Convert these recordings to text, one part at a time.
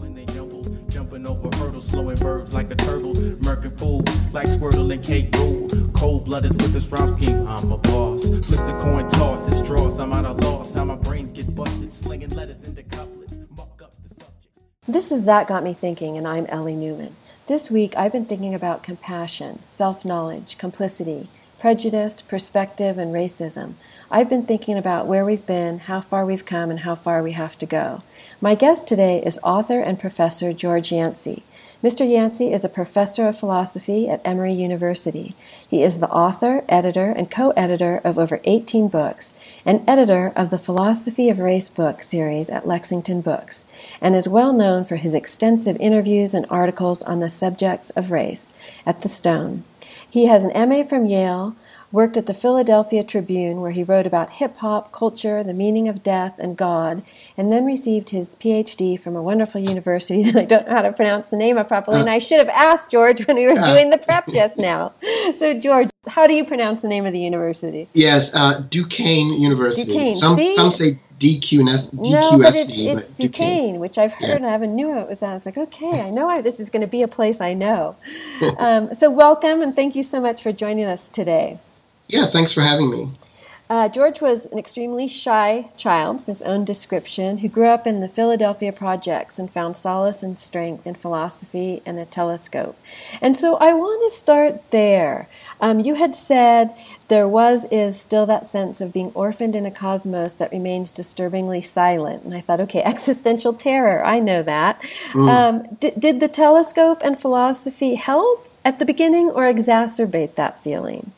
when they jumble, jumping over hurdles, slowing verbs like a turtle, murking fool like Squirtle and Kate Rule. Cold blooded with this rhyme scheme, I'm a boss. Flip the coin toss, it's straws, I'm out of loss. How my brains get busted, slinging letters into couplets, muck up the subjects. This is That Got Me Thinking, and I'm Ellie Newman. This week I've been thinking about compassion, self knowledge, complicity, prejudice, perspective, and racism. I've been thinking about where we've been, how far we've come, and how far we have to go. My guest today is author and professor George Yancy. Mr. Yancy is a professor of philosophy at Emory University. He is the author, editor, and co editor of over 18 books, and editor of the Philosophy of Race book series at Lexington Books, and is well known for his extensive interviews and articles on the subjects of race at The Stone. He has an MA from Yale, worked at the Philadelphia Tribune, where he wrote about hip hop, culture, the meaning of death, and God, and then received his PhD from a wonderful university that I don't know how to pronounce the name of properly, and I should have asked George when we were doing the prep just now. So, George, how do you pronounce the name of the university? Yes, uh, Duquesne University. Duquesne, Some see? some say DQS, DQSD, No, but it's, it's but Duquesne, which I've heard, Yeah. and I haven't knew it was that. I was like, okay, I know I, this is going to be a place I know. um, so, welcome, and thank you so much for joining us today. Yeah, thanks for having me. Uh, George was an extremely shy child, from his own description, who grew up in the Philadelphia projects and found solace and strength in philosophy and a telescope. And so I want to start there. Um, you had said there was, is still that sense of being orphaned in a cosmos that remains disturbingly silent. And I thought, okay, existential terror, I know that. Um, d- did the telescope and philosophy help at the beginning or exacerbate that feeling?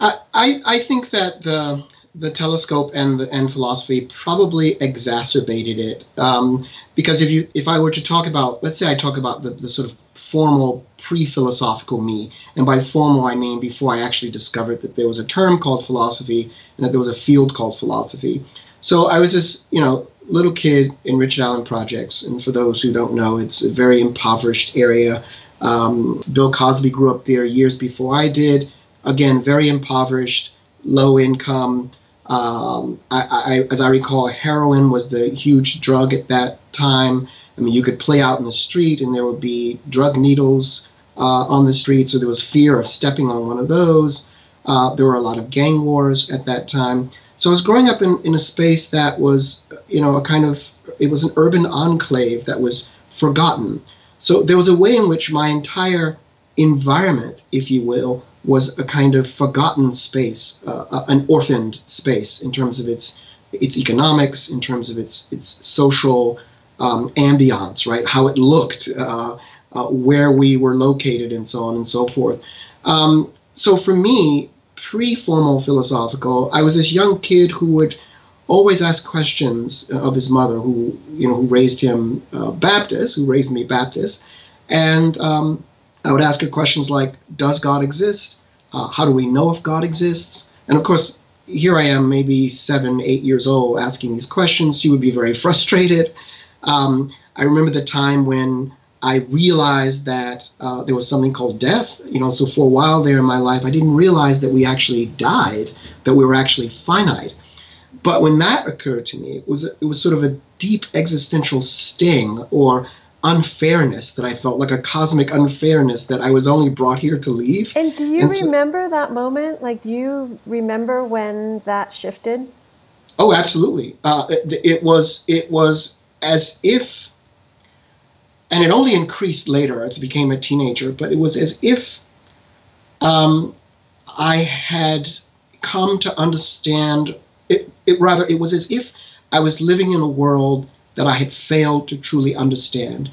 I, I, think that the the telescope and the, and philosophy probably exacerbated it um, because if you if I were to talk about let's say I talk about the, the sort of formal pre-philosophical me and by formal I mean before I actually discovered that there was a term called philosophy and that there was a field called philosophy. So I was this you know little kid in Richard Allen Projects and for those who don't know it's a very impoverished area. Um, Bill Cosby grew up there years before I did again, very impoverished, low income. Um, I, I, as I recall, heroin was the huge drug at that time. I mean, you could play out in the street and there would be drug needles uh, on the street, so there was fear of stepping on one of those. Uh, there were a lot of gang wars at that time. So I was growing up in, in a space that was, you know, a kind of, it was an urban enclave that was forgotten. So there was a way in which my entire environment, if you will, was a kind of forgotten space, uh, an orphaned space in terms of its its economics, in terms of its its social um, ambiance, right? How it looked, uh, uh, where we were located, and so on and so forth. Um, so for me, pre-formal philosophical, I was this young kid who would always ask questions of his mother, who you know who raised him uh, Baptist, who raised me Baptist, and um, I would ask her questions like, Does God exist? Uh, how do we know if God exists? And of course, here I am, maybe seven, eight years old, asking these questions. She would be very frustrated. Um, I remember the time when I realized that uh, there was something called death. You know, so for a while there in my life, I didn't realize that we actually died, that we were actually finite. But when that occurred to me, it was it was sort of a deep existential sting or unfairness that I felt like a cosmic unfairness that I was only brought here to leave. And do you And so- remember that moment? Like, do you remember when that shifted? Oh, absolutely. Uh, it, it was it was as if, and it only increased later as I became a teenager. But it was as if um, I had come to understand. It, it rather it was as if I was living in a world that I had failed to truly understand.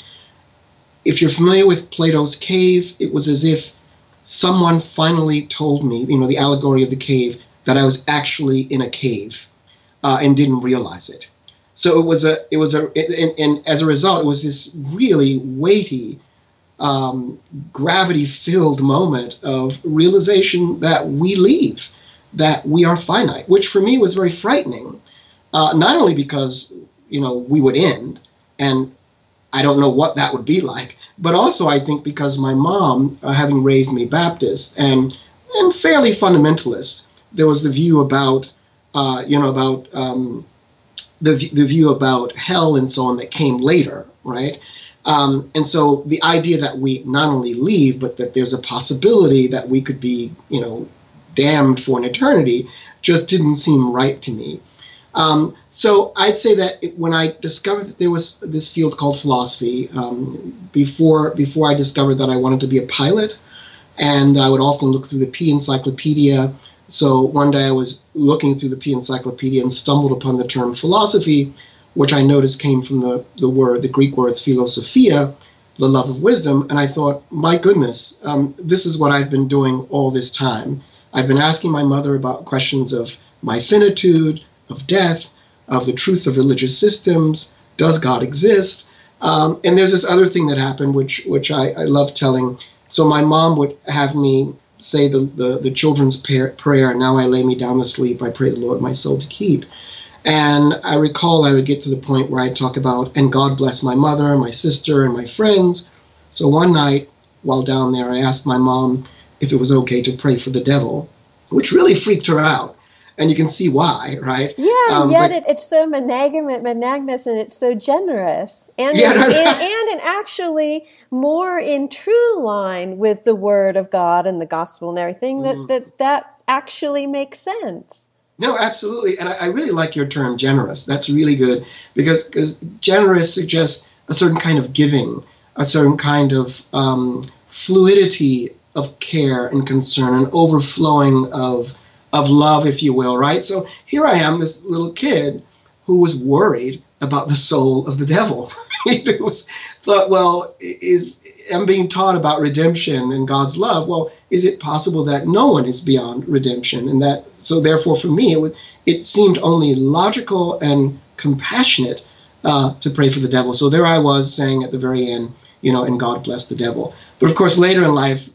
If you're familiar with Plato's cave, it was as if someone finally told me, you know, the allegory of the cave, that I was actually in a cave uh, and didn't realize it. So it was a, it was a, and, and as a result, it was this really weighty, um, gravity-filled moment of realization that we leave, that we are finite, which for me was very frightening. Uh, not only because you know we would end, and I don't know what that would be like, but also I think because my mom, uh, having raised me Baptist and and fairly fundamentalist, there was the view about uh, you know about um, the the view about hell and so on that came later, right? Um, and so the idea that we not only leave, but that there's a possibility that we could be, you know, damned for an eternity just didn't seem right to me. Um, so I'd say that when I discovered that there was this field called philosophy, um, before before I discovered that I wanted to be a pilot, and I would often look through the P Encyclopedia. So one day I was looking through the P Encyclopedia and stumbled upon the term philosophy, which I noticed came from the, the word, the Greek words philosophia, the love of wisdom. And I thought, my goodness, um, this is what I've been doing all this time. I've been asking my mother about questions of my finitude, of death, of the truth of religious systems. Does God exist? Um, and there's this other thing that happened, which which I, I love telling. So my mom would have me say the, the, the children's prayer, Now I lay me down to sleep, I pray the Lord my soul to keep. And I recall I would get to the point where I'd talk about, and God bless my mother, my sister, and my friends. So one night while down there, I asked my mom if it was okay to pray for the devil, which really freaked her out. And you can see why, right? Yeah, um, yet like, it, it's so monogamous and it's so generous. And, yeah, in, no, no. and, and in actually more in true line with the word of God and the gospel and everything, that, mm. that, that actually makes sense. No, absolutely, and I, I, really like your term generous. That's really good because because generous suggests a certain kind of giving, a certain kind of um, fluidity of care and concern, an overflowing of of love, if you will. Right. So here I am, this little kid who was worried about the soul of the devil. he was thought, well, is I'm being taught about redemption and God's love. Well, is it possible that no one is beyond redemption, and that so therefore for me it would it seemed only logical and compassionate uh, to pray for the devil. So there I was saying at the very end, you know, and God bless the devil. But of course, later in life,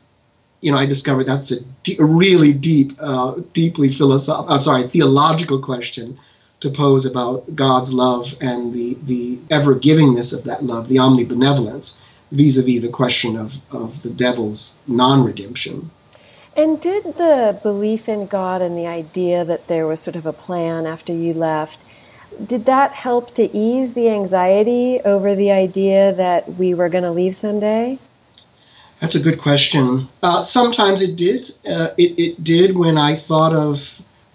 you know, I discovered that's a, a really deep, uh, deeply philosophical, uh, sorry, theological question to pose about God's love and the the ever givingness of that love, the omnibenevolence vis-a-vis the question of, of the devil's non-redemption. And did the belief in God and the idea that there was sort of a plan after you left, did that help to ease the anxiety over the idea that we were going to leave someday? That's a good question. Uh, sometimes it did. Uh, it, it did when I thought of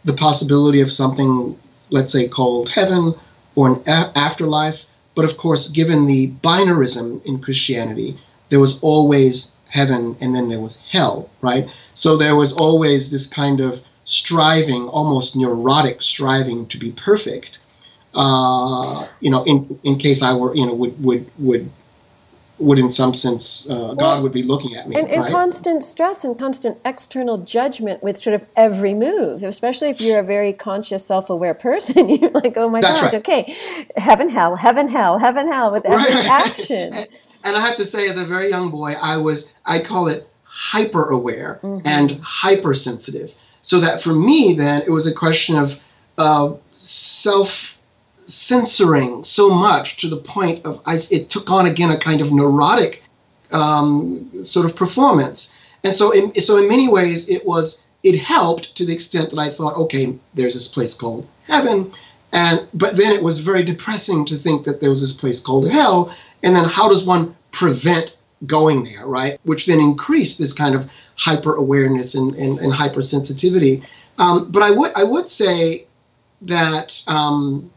the possibility of something, let's say, called heaven or an a- afterlife. But of course, given the binarism in Christianity, there was always heaven and then there was hell, right? So there was always this kind of striving, almost neurotic striving to be perfect. Uh, you know, in in case I were, you know, would would would would in some sense uh, well, God would be looking at me. And, and constant stress and constant external judgment with sort of every move, especially if you're a very conscious, self-aware person. You're like, oh my That's gosh, right. okay, heaven, hell, heaven, hell, heaven, hell, with every right. action. and, and, I have to say, as a very young boy, I was I call it hyper aware mm-hmm. and hypersensitive. So that for me, then it was a question of uh, self censoring so much to the point of I, it took on again a kind of neurotic um, sort of performance. And so, in, so in many ways, it was it helped to the extent that I thought, okay, there's this place called heaven, and but then it was very depressing to think that there was this place called hell, and then how does one prevent going there, right? Which then increased this kind of hyper awareness and, and, and hypersensitivity. Um, but I would I would say that um,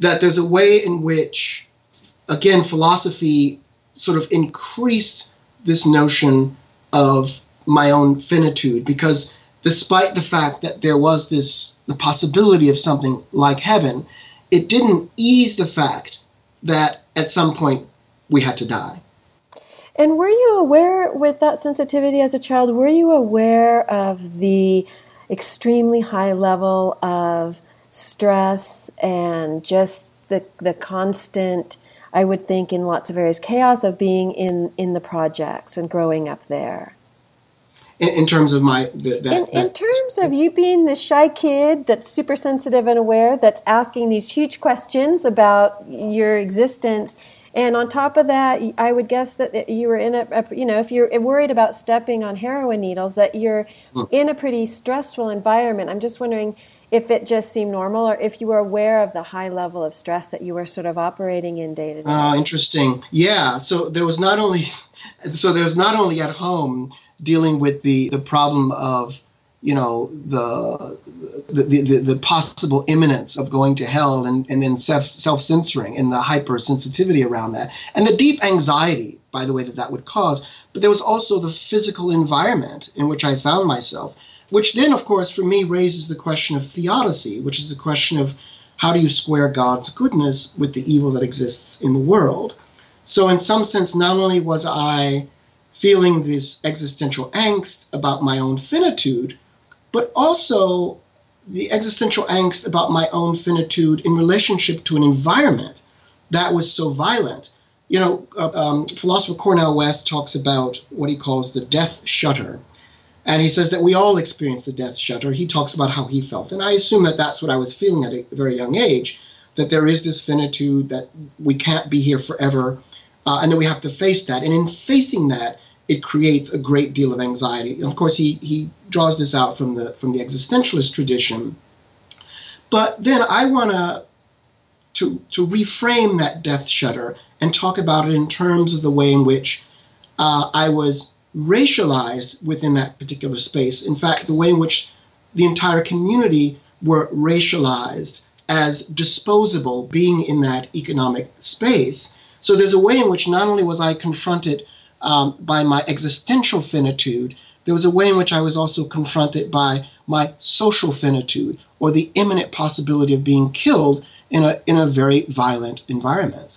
that there's a way in which, again, philosophy sort of increased this notion of my own finitude because despite the fact that there was this the possibility of something like heaven, it didn't ease the fact that at some point we had to die. And were you aware with that sensitivity as a child, were you aware of the extremely high level of stress and just the the constant I would think in lots of areas chaos of being in in the projects and growing up there. In, in terms of my the, that, in, that, in terms of you being the shy kid that's super sensitive and aware that's asking these huge questions about your existence and on top of that, I would guess that you were in a, a, you know, if you're worried about stepping on heroin needles, that you're hmm. in a pretty stressful environment. I'm just wondering, if it just seemed normal or if you were aware of the high level of stress that you were sort of operating in day to day. Oh, interesting. Yeah. So there was not only, so there was not only at home dealing with the, the problem of, you know, the, the, the, the possible imminence of going to hell and, and then self, self-censoring and the hypersensitivity around that and the deep anxiety, by the way, that that would cause. But there was also the physical environment in which I found myself which then, of course, for me raises the question of theodicy, which is the question of how do you square God's goodness with the evil that exists in the world. So, in some sense, not only was I feeling this existential angst about my own finitude, but also the existential angst about my own finitude in relationship to an environment that was so violent. You know, uh, um, philosopher Cornel West talks about what he calls the death shudder. And he says that we all experience the death shudder. He talks about how he felt. And I assume that that's what I was feeling at a very young age that there is this finitude, that we can't be here forever, uh, and that we have to face that. And in facing that, it creates a great deal of anxiety. And of course, he, he draws this out from the, from the existentialist tradition. But then I want to to to reframe that death shudder and talk about it in terms of the way in which uh, I was racialized within that particular space. In fact, the way in which the entire community were racialized as disposable being in that economic space. So there's a way in which not only was I confronted um, by my existential finitude, there was a way in which I was also confronted by my social finitude or the imminent possibility of being killed in a, in a very violent environment.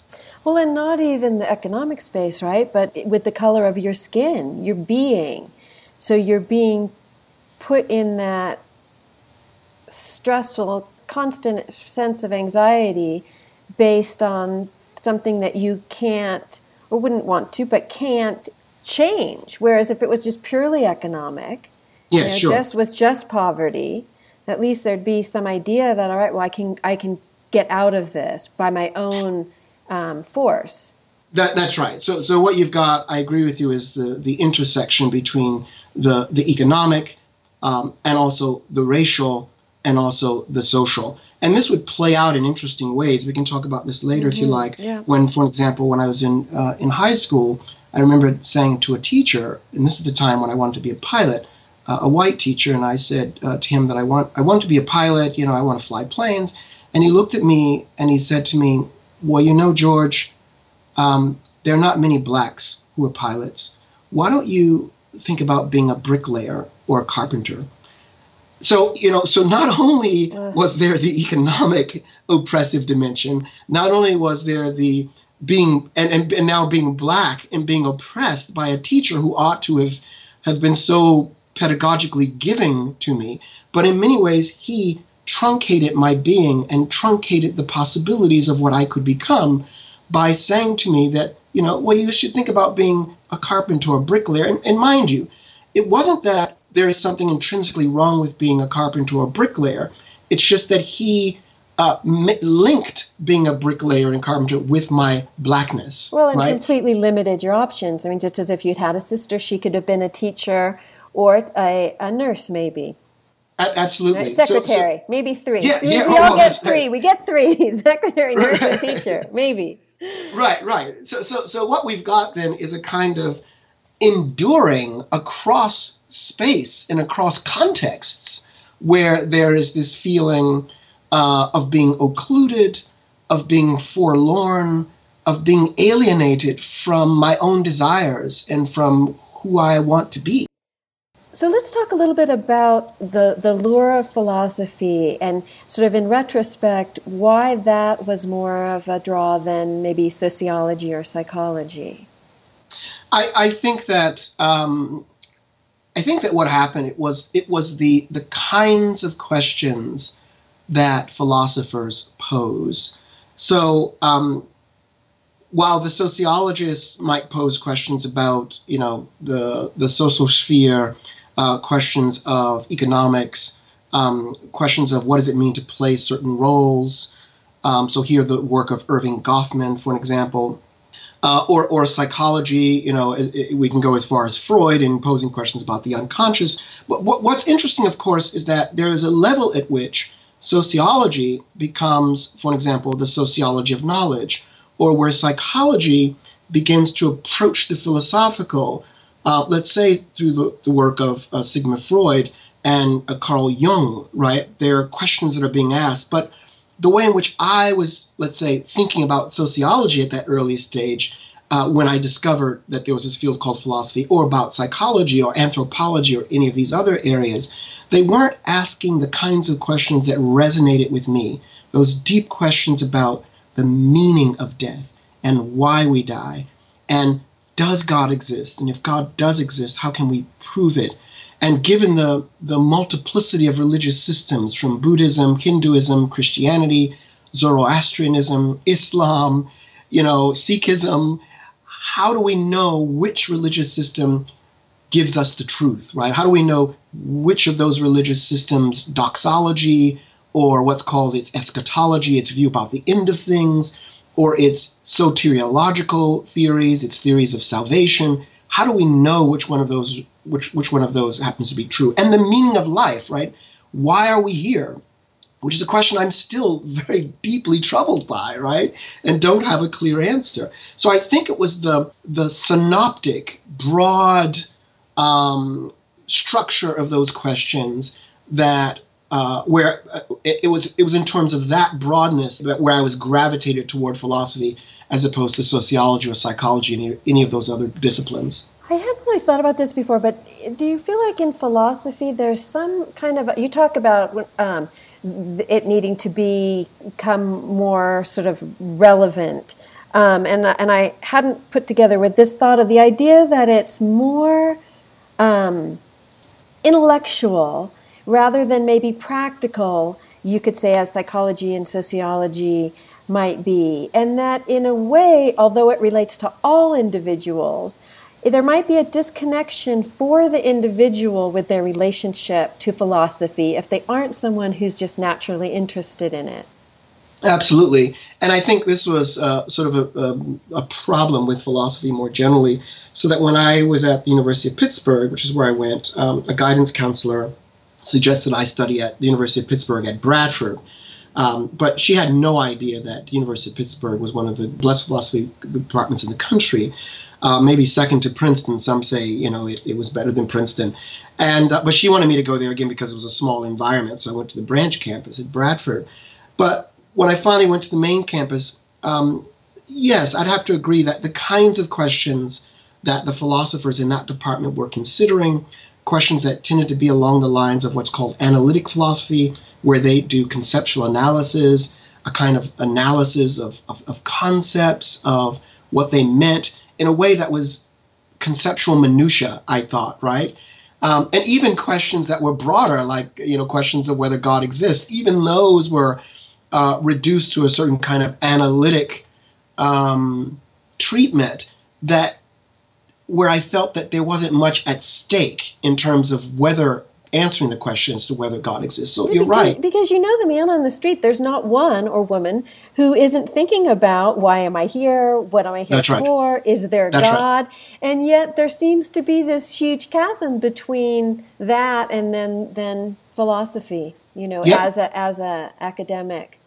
Well, and not even the economic space, right? But with the color of your skin, your being. So you're being put in that stressful, constant sense of anxiety based on something that you can't or wouldn't want to, but can't change. Whereas if it was just purely economic, yeah, you know, sure. just was just poverty, at least there'd be some idea that all right, well, I can I can get out of this by my own um, force. That, that's right. So, so what you've got, I agree with you, is the, the intersection between the, the economic um, and also the racial and also the social. And this would play out in interesting ways. We can talk about this later mm-hmm. if you mm-hmm. like. Yeah. When, for example, when I was in uh, in high school, I remember saying to a teacher, and this is the time when I wanted to be a pilot, uh, a white teacher, and I said uh, to him that I want I want to be a pilot. You know, I want to fly planes. And he looked at me and he said to me, well, you know, George, um, there are not many blacks who are pilots. Why don't you think about being a bricklayer or a carpenter? So, you know, so not only was there the economic oppressive dimension, not only was there the being and, and, and now being black and being oppressed by a teacher who ought to have have been so pedagogically giving to me, but in many ways he truncated my being and truncated the possibilities of what I could become by saying to me that, you know, well, you should think about being a carpenter or a bricklayer. And, and mind you, it wasn't that there is something intrinsically wrong with being a carpenter or a bricklayer. It's just that he uh, linked being a bricklayer and carpenter with my blackness. Well, and right? completely limited your options. I mean, just as if you'd had a sister, she could have been a teacher or a, a nurse, maybe absolutely. Secretary, so, so, maybe three. Yeah, so yeah, we, all get three. We get three. Secretary, nurse, and teacher. Maybe. Right, right. So, so, so what we've got then is a kind of enduring across space and across contexts where there is this feeling uh, of being occluded, of being forlorn, of being alienated from my own desires and from who I want to be. So let's talk a little bit about the, the lure of philosophy and sort of in retrospect, why that was more of a draw than maybe sociology or psychology. I, I think that um, I think that what happened it was it was the the kinds of questions that philosophers pose. So um, while the sociologists might pose questions about you know the the social sphere uh, questions of economics, um, questions of what does it mean to play certain roles. Um, so here, the work of Erving Goffman, for an example, uh, or or psychology. You know, it, it, we can go as far as Freud in posing questions about the unconscious. But what, what's interesting, of course, is that there is a level at which sociology becomes, for example, the sociology of knowledge, or where psychology begins to approach the philosophical, uh, let's say through the, the work of uh, Sigmund Freud and uh, Carl Jung, right? There are questions that are being asked, but the way in which I was, let's say, thinking about sociology at that early stage, uh, when I discovered that there was this field called philosophy, or about psychology or anthropology or any of these other areas, they weren't asking the kinds of questions that resonated with me. Those deep questions about the meaning of death and why we die, and does God exist? And if God does exist, how can we prove it? And given the, the multiplicity of religious systems from Buddhism, Hinduism, Christianity, Zoroastrianism, Islam, you know, Sikhism, how do we know which religious system gives us the truth, right? How do we know which of those religious systems, doxology, or what's called its eschatology, its view about the end of things, or its soteriological theories, its theories of salvation, how do we know which one of those which which one of those happens to be true? And the meaning of life, right? Why are we here? Which is a question I'm still very deeply troubled by, right? And don't have a clear answer. So I think it was the the synoptic, broad um, structure of those questions that uh, where uh, it, it, was it was in terms of that broadness that where I was gravitated toward philosophy as opposed to sociology or psychology any, any of those other disciplines. I hadn't really thought about this before, but do you feel like in philosophy there's some kind of you talk about um, it needing to be, become more sort of relevant, um, and and I hadn't put together with this thought of the idea that it's more um, intellectual rather than maybe practical. You could say as psychology and sociology might be. And that, in a way, although it relates to all individuals, there might be a disconnection for the individual with their relationship to philosophy if they aren't someone who's just naturally interested in it. Absolutely. And I think this was uh, sort of a, a, a, problem with philosophy more generally. So that when I was at the University of Pittsburgh, which is where I went, um, a guidance counselor suggested I study at the University of Pittsburgh at Bradford. Um, but she had no idea that the University of Pittsburgh was one of the best philosophy departments in the country, uh, maybe second to Princeton. Some say you know it, it was better than Princeton, and uh, but she wanted me to go there again because it was a small environment. So I went to the branch campus at Bradford. But when I finally went to the main campus, um, yes, I'd have to agree that the kinds of questions that the philosophers in that department were considering, questions that tended to be along the lines of what's called analytic philosophy where they do conceptual analysis, a kind of analysis of, of, of concepts, of what they meant in a way that was conceptual minutia, I thought, right? Um, and even questions that were broader, like you know questions of whether God exists, even those were uh, reduced to a certain kind of analytic um, treatment that where I felt that there wasn't much at stake in terms of whether answering the question as to whether God exists. So yeah, you're because, right. Because you know the man on the street, there's not one or woman who isn't thinking about why am I here? What am I here That's for? Right. Is there That's God? Right. And yet there seems to be this huge chasm between that and then then philosophy, you know, yep. as a as a academic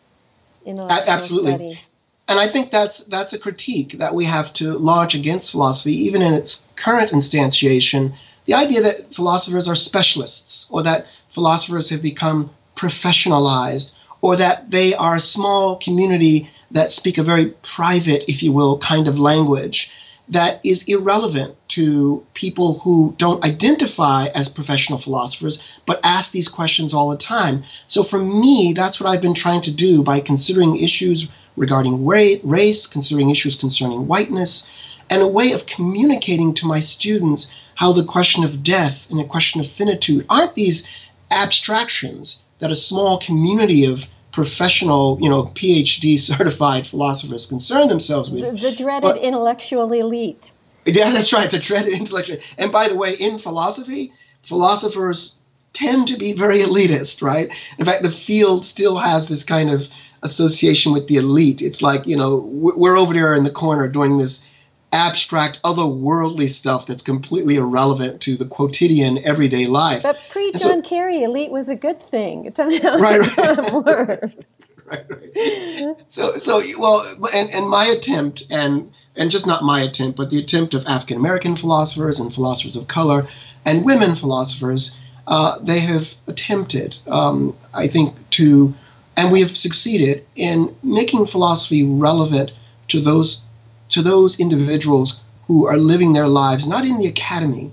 intellectual Absolutely. study. And I think that's that's a critique that we have to launch against philosophy, even in its current instantiation the idea that philosophers are specialists or that philosophers have become professionalized or that they are a small community that speak a very private, if you will, kind of language that is irrelevant to people who don't identify as professional philosophers but ask these questions all the time. So for me, that's what I've been trying to do by considering issues regarding race, considering issues concerning whiteness, and a way of communicating to my students how the question of death and the question of finitude aren't these abstractions that a small community of professional, you know, PhD certified philosophers concern themselves with. The, the dreaded but, intellectual elite. Yeah, that's right. The dreaded intellectual. And by the way, in philosophy, philosophers tend to be very elitist, right? In fact, the field still has this kind of association with the elite. It's like, you know, we're over there in the corner doing this abstract, otherworldly stuff that's completely irrelevant to the quotidian, everyday life. But pre John so, Kerry, elite was a good thing. It's somehow right, right. right, right. So, so well, and and my attempt, and and just not my attempt, but the attempt of African American philosophers and philosophers of color and women philosophers, uh, they have attempted, um, I think, to, and we have succeeded in making philosophy relevant to those to those individuals who are living their lives not in the academy,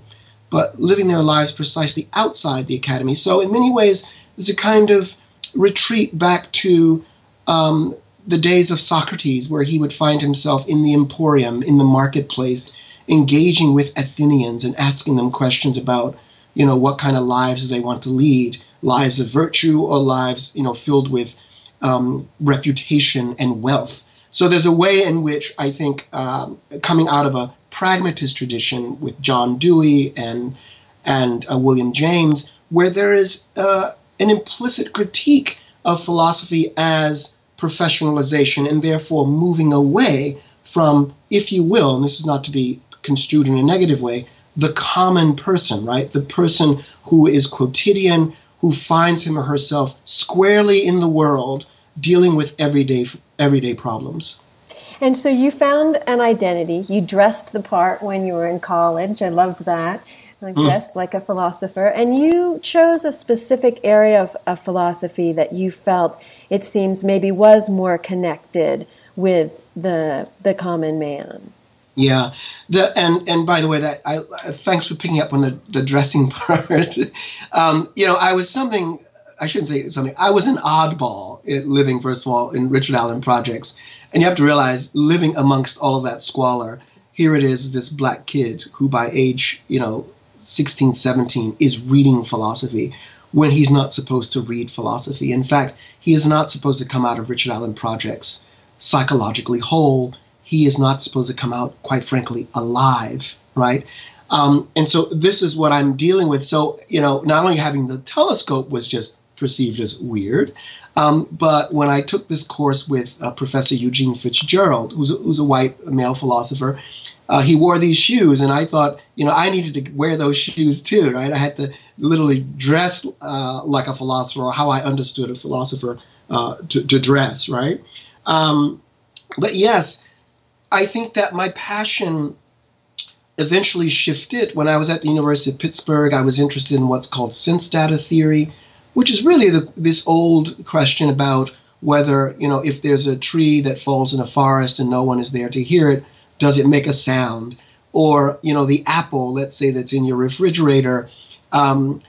but living their lives precisely outside the academy. So, in many ways, it's a kind of retreat back to um, the days of Socrates, where he would find himself in the emporium, in the marketplace, engaging with Athenians and asking them questions about, you know, what kind of lives they want to lead, lives of virtue or lives, you know, filled with um, reputation and wealth. So there's a way in which I think um, coming out of a pragmatist tradition with John Dewey and and uh, William James, where there is uh, an implicit critique of philosophy as professionalization and therefore moving away from, if you will, and this is not to be construed in a negative way, the common person, right? The person who is quotidian, who finds him or herself squarely in the world, dealing with everyday everyday problems. And so you found an identity. You dressed the part when you were in college. I loved that. Like mm. dressed like a philosopher. And you chose a specific area of, of philosophy that you felt it seems maybe was more connected with the the common man. Yeah, the and and by the way, that I thanks for picking up on the the dressing part. um, you know, I was something I shouldn't say something. I was an oddball living, first of all, in Richard Allen projects. And you have to realize, living amongst all of that squalor, here it is, this black kid who by age, you know, 16, 17 is reading philosophy when he's not supposed to read philosophy. In fact, he is not supposed to come out of Richard Allen projects psychologically whole. He is not supposed to come out, quite frankly, alive, right? Um, and so this is what I'm dealing with. So, you know, not only having the telescope was just perceived as weird. Um, but when I took this course with uh, Professor Eugene Fitzgerald, who's a, who's a white male philosopher, uh, he wore these shoes, and I thought, you know, I needed to wear those shoes too, right? I had to literally dress uh, like a philosopher, or how I understood a philosopher uh, to, to, dress, right? Um, but yes, I think that my passion eventually shifted when I was at the University of Pittsburgh. I was interested in what's called sense data theory which is really the, this old question about whether you know if there's a tree that falls in a forest and no one is there to hear it, does it make a sound? Or you know the apple, let's say that's in your refrigerator, um,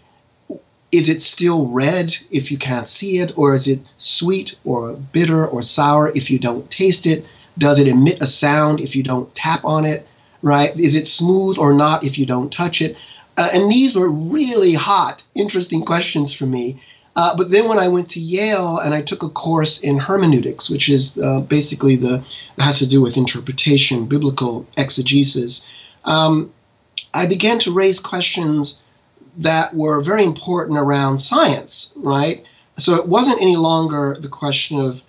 is it still red if you can't see it, or is it sweet or bitter or sour if you don't taste it? Does it emit a sound if you don't tap on it? Right? Is it smooth or not if you don't touch it? Uh, and these were really hot, interesting questions for me. Uh, but then when I went to Yale and I took a course in hermeneutics, which is uh, basically the has to do with interpretation, biblical exegesis, um, I began to raise questions that were very important around science, right? So it wasn't any longer the question of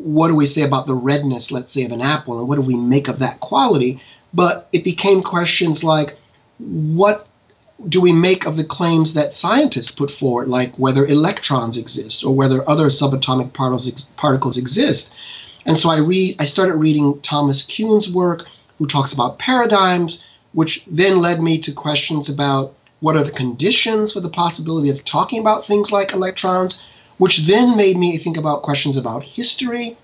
what do we say about the redness, let's say, of an apple, and what do we make of that quality, but it became questions like what do we make of the claims that scientists put forward, like whether electrons exist or whether other subatomic particles, exist? And so I read, I started reading Thomas Kuhn's work, who talks about paradigms, which then led me to questions about what are the conditions for the possibility of talking about things like electrons, which then made me think about questions about history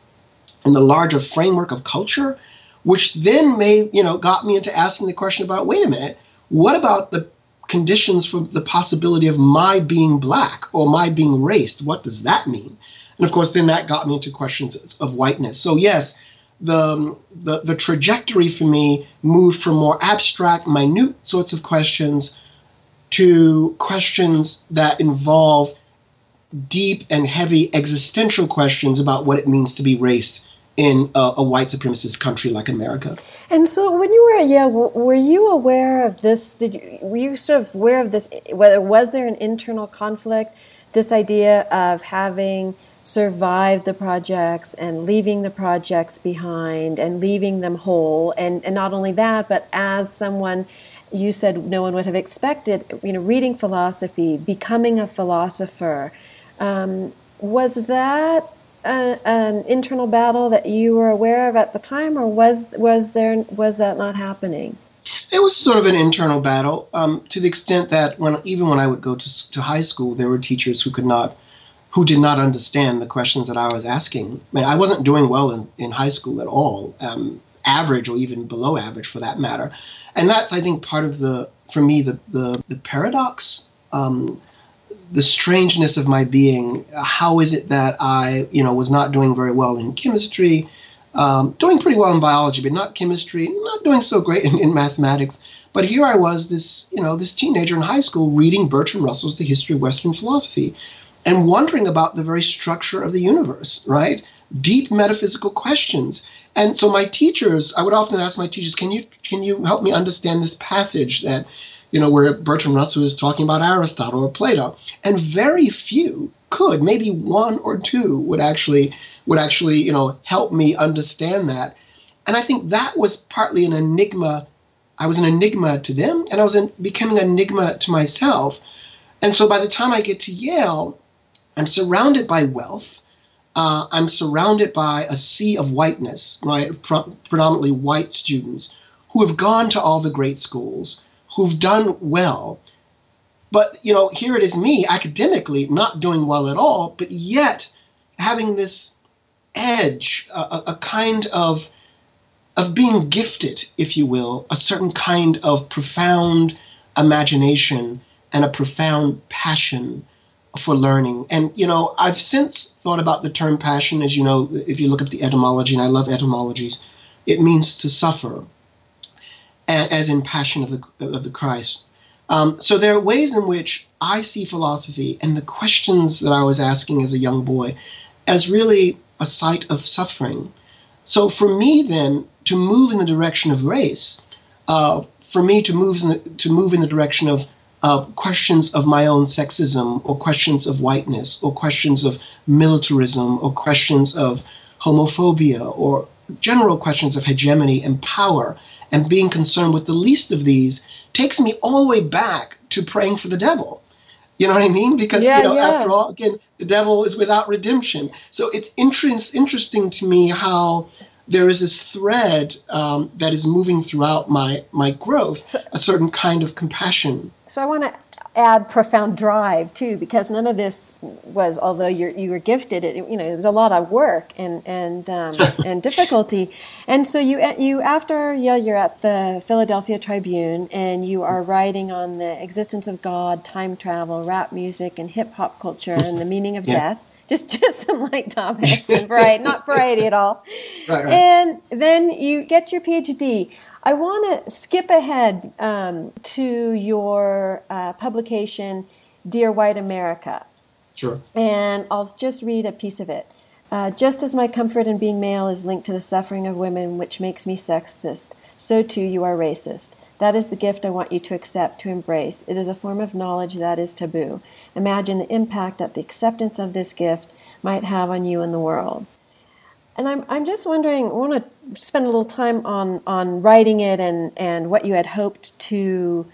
and the larger framework of culture, which then made, you know, got me into asking the question about, wait a minute, what about the conditions for the possibility of my being black or my being raced. What does that mean? And of course, then that got me into questions of whiteness. So yes, the, the, the trajectory for me moved from more abstract, minute sorts of questions to questions that involve deep and heavy existential questions about what it means to be raced in a, a, white supremacist country like America. And so, when you were at Yale, were you aware of this? Did you, were you sort of aware of this? Whether was there an internal conflict? This idea of having survived the projects and leaving the projects behind and leaving them whole. And, and not only that, but as someone you said no one would have expected, you know, reading philosophy, becoming a philosopher. Um, was that a, an internal battle that you were aware of at the time, or was was there was that not happening? It was sort of an internal battle, um, to the extent that when even when I would go to to high school, there were teachers who could not who did not understand the questions that I was asking. I mean, I wasn't doing well in, in high school at all, um, average or even below average for that matter. And that's, I think, part of the, for me, the, the, the paradox, um, the strangeness of my being. How is it that I, you know, was not doing very well in chemistry, um, doing pretty well in biology, but not chemistry, not doing so great in, in mathematics. But here I was, this, you know, this teenager in high school reading Bertrand Russell's The History of Western Philosophy and wondering about the very structure of the universe, right? Deep metaphysical questions. And so my teachers, I would often ask my teachers, can you can you help me understand this passage that, you know, where Bertrand Russell is talking about Aristotle or Plato? And very few could, maybe one or two would actually would actually, you know, help me understand that. And I think that was partly an enigma. I was an enigma to them, and I was an, becoming an enigma to myself. And so by the time I get to Yale, I'm surrounded by wealth. Uh, I'm surrounded by a sea of whiteness, right? Predominantly white students who have gone to all the great schools, who've done well. But, you know, here it is me academically not doing well at all, but yet having this edge, a, a kind of of being gifted, if you will, a certain kind of profound imagination and a profound passion for learning. And, you know, I've since thought about the term passion, as you know, if you look up the etymology, and I love etymologies, it means to suffer, as in passion of the, of the Christ. Um, so there are ways in which I see philosophy and the questions that I was asking as a young boy as really a site of suffering. So for me, then, to move in the direction of race, uh, for me to move in the, to move in the direction of uh, questions of my own sexism, or questions of whiteness, or questions of militarism, or questions of homophobia, or general questions of hegemony and power, and being concerned with the least of these takes me all the way back to praying for the devil. You know what I mean? Because yeah, you know, yeah. after all, again, the devil is without redemption. So it's interest, interesting to me how there is this thread um, that is moving throughout my my growth, so, a certain kind of compassion. So I want to add profound drive too, because none of this was, although you're you were gifted, it you know there's a lot of work and and um, and difficulty, and so you you after Yale you're at the Philadelphia Tribune and you are writing on the existence of God, time travel, rap music, and hip hop culture, and the meaning of Yeah. death just just some light topics and variety, not variety at all. Right, right. And then you get your PhD. I want to skip ahead um, to your uh, publication, Dear White America, Sure. and I'll just read a piece of it. Uh, just as my comfort in being male is linked to the suffering of women, which makes me sexist, so too you are racist. That is the gift I want you to accept, to embrace. It is a form of knowledge that is taboo. Imagine the impact that the acceptance of this gift might have on you and the world. And I'm, I'm just wondering, I want to spend a little time on, on writing it and, and what you had hoped to,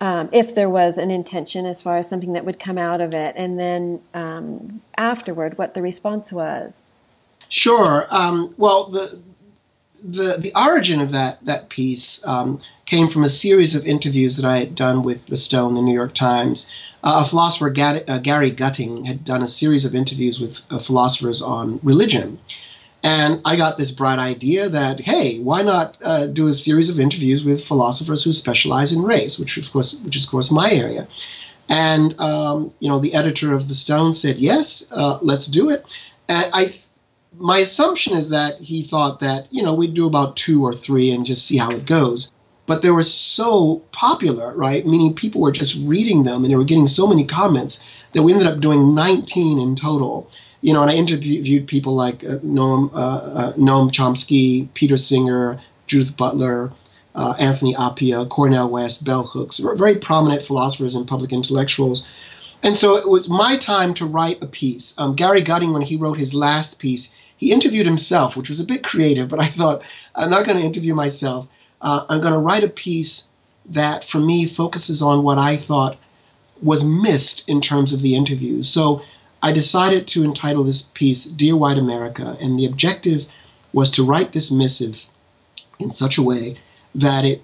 um, if there was an intention as far as something that would come out of it, and then um, afterward, what the response was. Sure. Um, well, the the the origin of that that piece um, came from a series of interviews that I had done with the Stone, the New York Times. Uh, a philosopher, Gary, uh, Gary Gutting, had done a series of interviews with uh, philosophers on religion. And I got this bright idea that, hey, why not uh, do a series of interviews with philosophers who specialize in race, which of course, which is of course my area. And um, you know, the editor of the Stone said, yes, uh, let's do it. And I, my assumption is that he thought that you know we'd do about two or three and just see how it goes. But they were so popular, right? Meaning people were just reading them and they were getting so many comments that we ended up doing 19 in total you know, and I interviewed people like uh, Noam, uh, uh, Noam Chomsky, Peter Singer, Judith Butler, uh, Anthony Appiah, Cornel West, Bell Hooks, very prominent philosophers and public intellectuals. And so it was my time to write a piece. Um, Gary Gutting, when he wrote his last piece, he interviewed himself, which was a bit creative, but I thought, I'm not going to interview myself. Uh, I'm going to write a piece that, for me, focuses on what I thought was missed in terms of the interview. So I decided to entitle this piece Dear White America, and the objective was to write this missive in such a way that it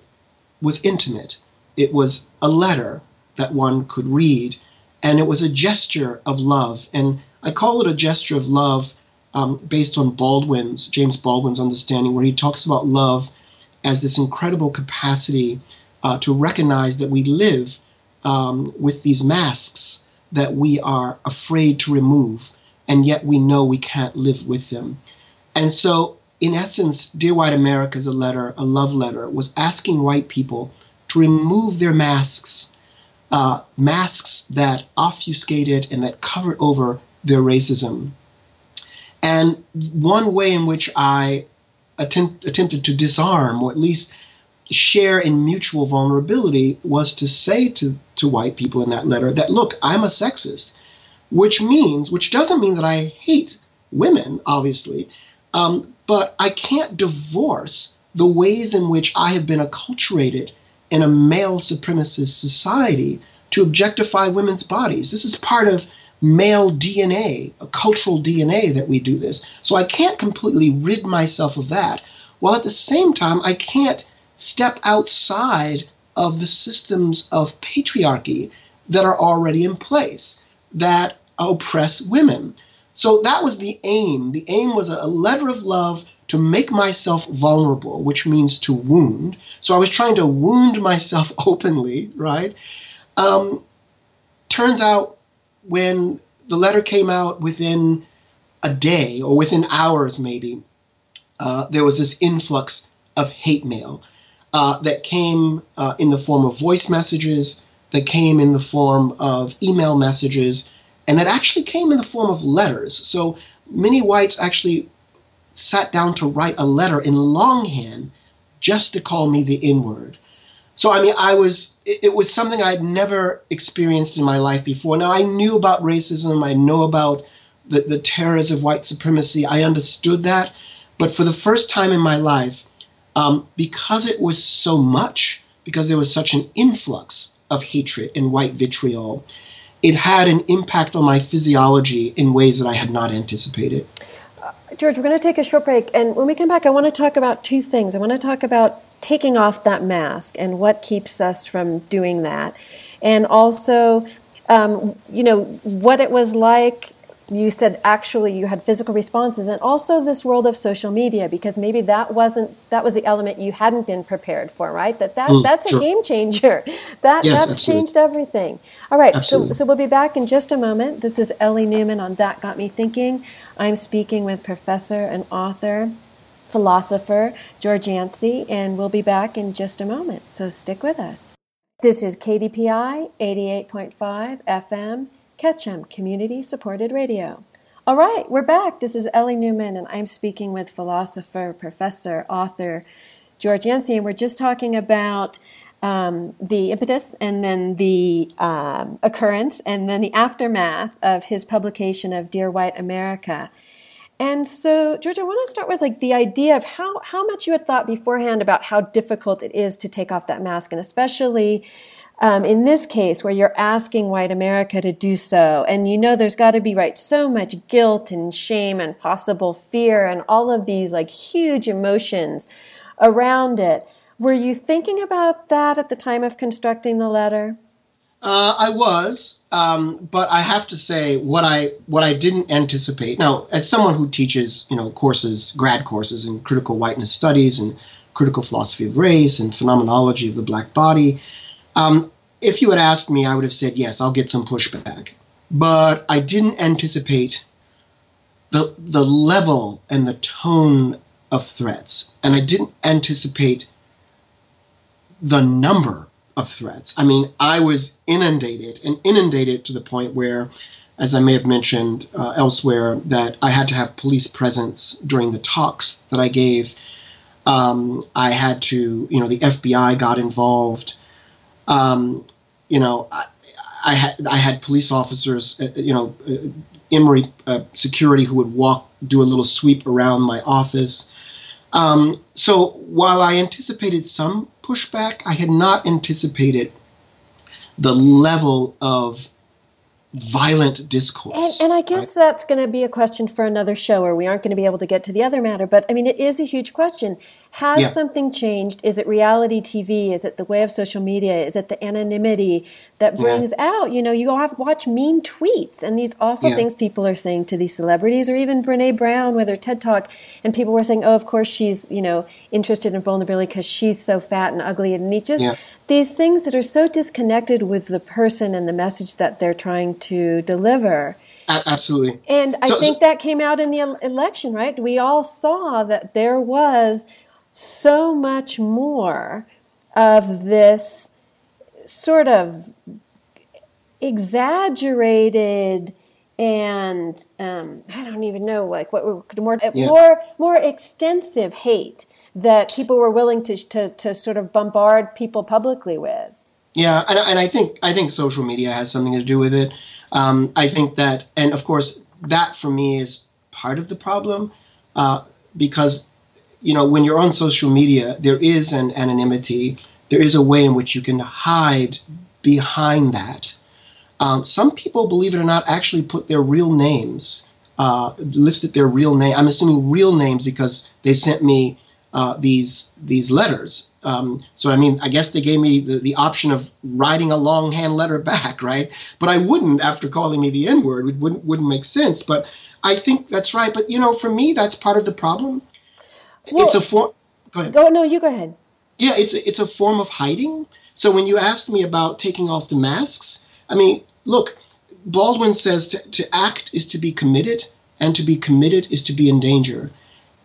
was intimate. It was a letter that one could read, and it was a gesture of love. And I call it a gesture of love um, based on Baldwin's, James Baldwin's understanding, where he talks about love as this incredible capacity uh, to recognize that we live um, with these masks that we are afraid to remove, and yet we know we can't live with them. And so, in essence, Dear White America is a letter, a love letter, was asking white people to remove their masks, uh, masks that obfuscated and that covered over their racism. And one way in which I attempt, attempted to disarm, or at least share in mutual vulnerability was to say to, to white people in that letter that, look, I'm a sexist, which means, which doesn't mean that I hate women, obviously, um, but I can't divorce the ways in which I have been acculturated in a male supremacist society to objectify women's bodies. This is part of male DNA, a cultural DNA that we do this. So I can't completely rid myself of that, while at the same time, I can't step outside of the systems of patriarchy that are already in place that oppress women. So that was the aim. The aim was a letter of love to make myself vulnerable, which means to wound. So I was trying to wound myself openly, right? Um, turns out when the letter came out within a day or within hours, maybe, uh, there was this influx of hate mail uh, that came uh, in the form of voice messages, that came in the form of email messages, and that actually came in the form of letters. So many whites actually sat down to write a letter in longhand just to call me the N word. So I mean, I was it, it was something I'd never experienced in my life before. Now I knew about racism, I know about the, the terrors of white supremacy, I understood that, but for the first time in my life, um, because it was so much, because there was such an influx of hatred and white vitriol, it had an impact on my physiology in ways that I had not anticipated. Uh, George, we're going to take a short break. And when we come back, I want to talk about two things. I want to talk about taking off that mask and what keeps us from doing that. And also, um, you know, what it was like you said actually you had physical responses and also this world of social media because maybe that wasn't that was the element you hadn't been prepared for right that, that mm, that's sure. a game changer that yes, that's absolutely. changed everything all right so, so we'll be back in just a moment this is ellie newman on that got me thinking i'm speaking with professor and author philosopher george yancy and we'll be back in just a moment so stick with us this is kdpi 88.5 fm Ketchum Community Supported Radio. All right, we're back. This is Ellie Newman, and I'm speaking with philosopher, professor, author George Yancy, and we're just talking about um, the impetus and then the um, occurrence and then the aftermath of his publication of Dear White America. And so, George, I want to start with like the idea of how, how much you had thought beforehand about how difficult it is to take off that mask, and especially um, in this case where you're asking white America to do so. And you know there's got to be, right, so much guilt and shame and possible fear and all of these like huge emotions around it. Were you thinking about that at the time of constructing the letter? Uh, I was, um, but I have to say what I what I didn't anticipate. Now, as someone who teaches, you know, courses, grad courses in critical whiteness studies and critical philosophy of race and phenomenology of the black body, um, if you had asked me, I would have said yes. I'll get some pushback, but I didn't anticipate the the level and the tone of threats, and I didn't anticipate the number of threats. I mean, I was inundated and inundated to the point where, as I may have mentioned uh, elsewhere, that I had to have police presence during the talks that I gave. Um, I had to, you know, the FBI got involved. Um, you know, I, I had I had police officers, uh, you know, uh, Emory uh, security who would walk, do a little sweep around my office. Um, so while I anticipated some pushback, I had not anticipated the level of violent discourse. And, and I guess right? that's going to be a question for another show, or we aren't going to be able to get to the other matter. But I mean, it is a huge question. Has yeah. something changed? Is it reality TV? Is it the way of social media? Is it the anonymity that brings yeah. out? You know, you all have to watch mean tweets and these awful yeah. things people are saying to these celebrities, or even Brene Brown with her TED Talk, and people were saying, "Oh, of course she's you know interested in vulnerability because she's so fat and ugly," and just these things that are so disconnected with the person and the message that they're trying to deliver. Absolutely. And I so, think that came out in the election, right? We all saw that there was so much more of this sort of exaggerated and um, I don't even know like what more yeah. more more extensive hate that people were willing to, to to sort of bombard people publicly with. Yeah, and, and I think I think social media has something to do with it. Um, I think that, and of course, that for me is part of the problem uh, because you know, when you're on social media, there is an anonymity. There is a way in which you can hide behind that. Um, some people, believe it or not, actually put their real names, uh, listed their real name. I'm assuming real names because they sent me uh, these these letters. Um, so I mean, I guess they gave me the, the option of writing a longhand letter back, right? But I wouldn't after calling me the N word. It wouldn't wouldn't make sense. But I think that's right. But you know, for me, that's part of the problem. Well, it's a form. Go ahead. Go no, you go ahead. Yeah, it's a, it's a form of hiding. So when you asked me about taking off the masks, I mean, look, Baldwin says to, to act is to be committed, and to be committed is to be in danger.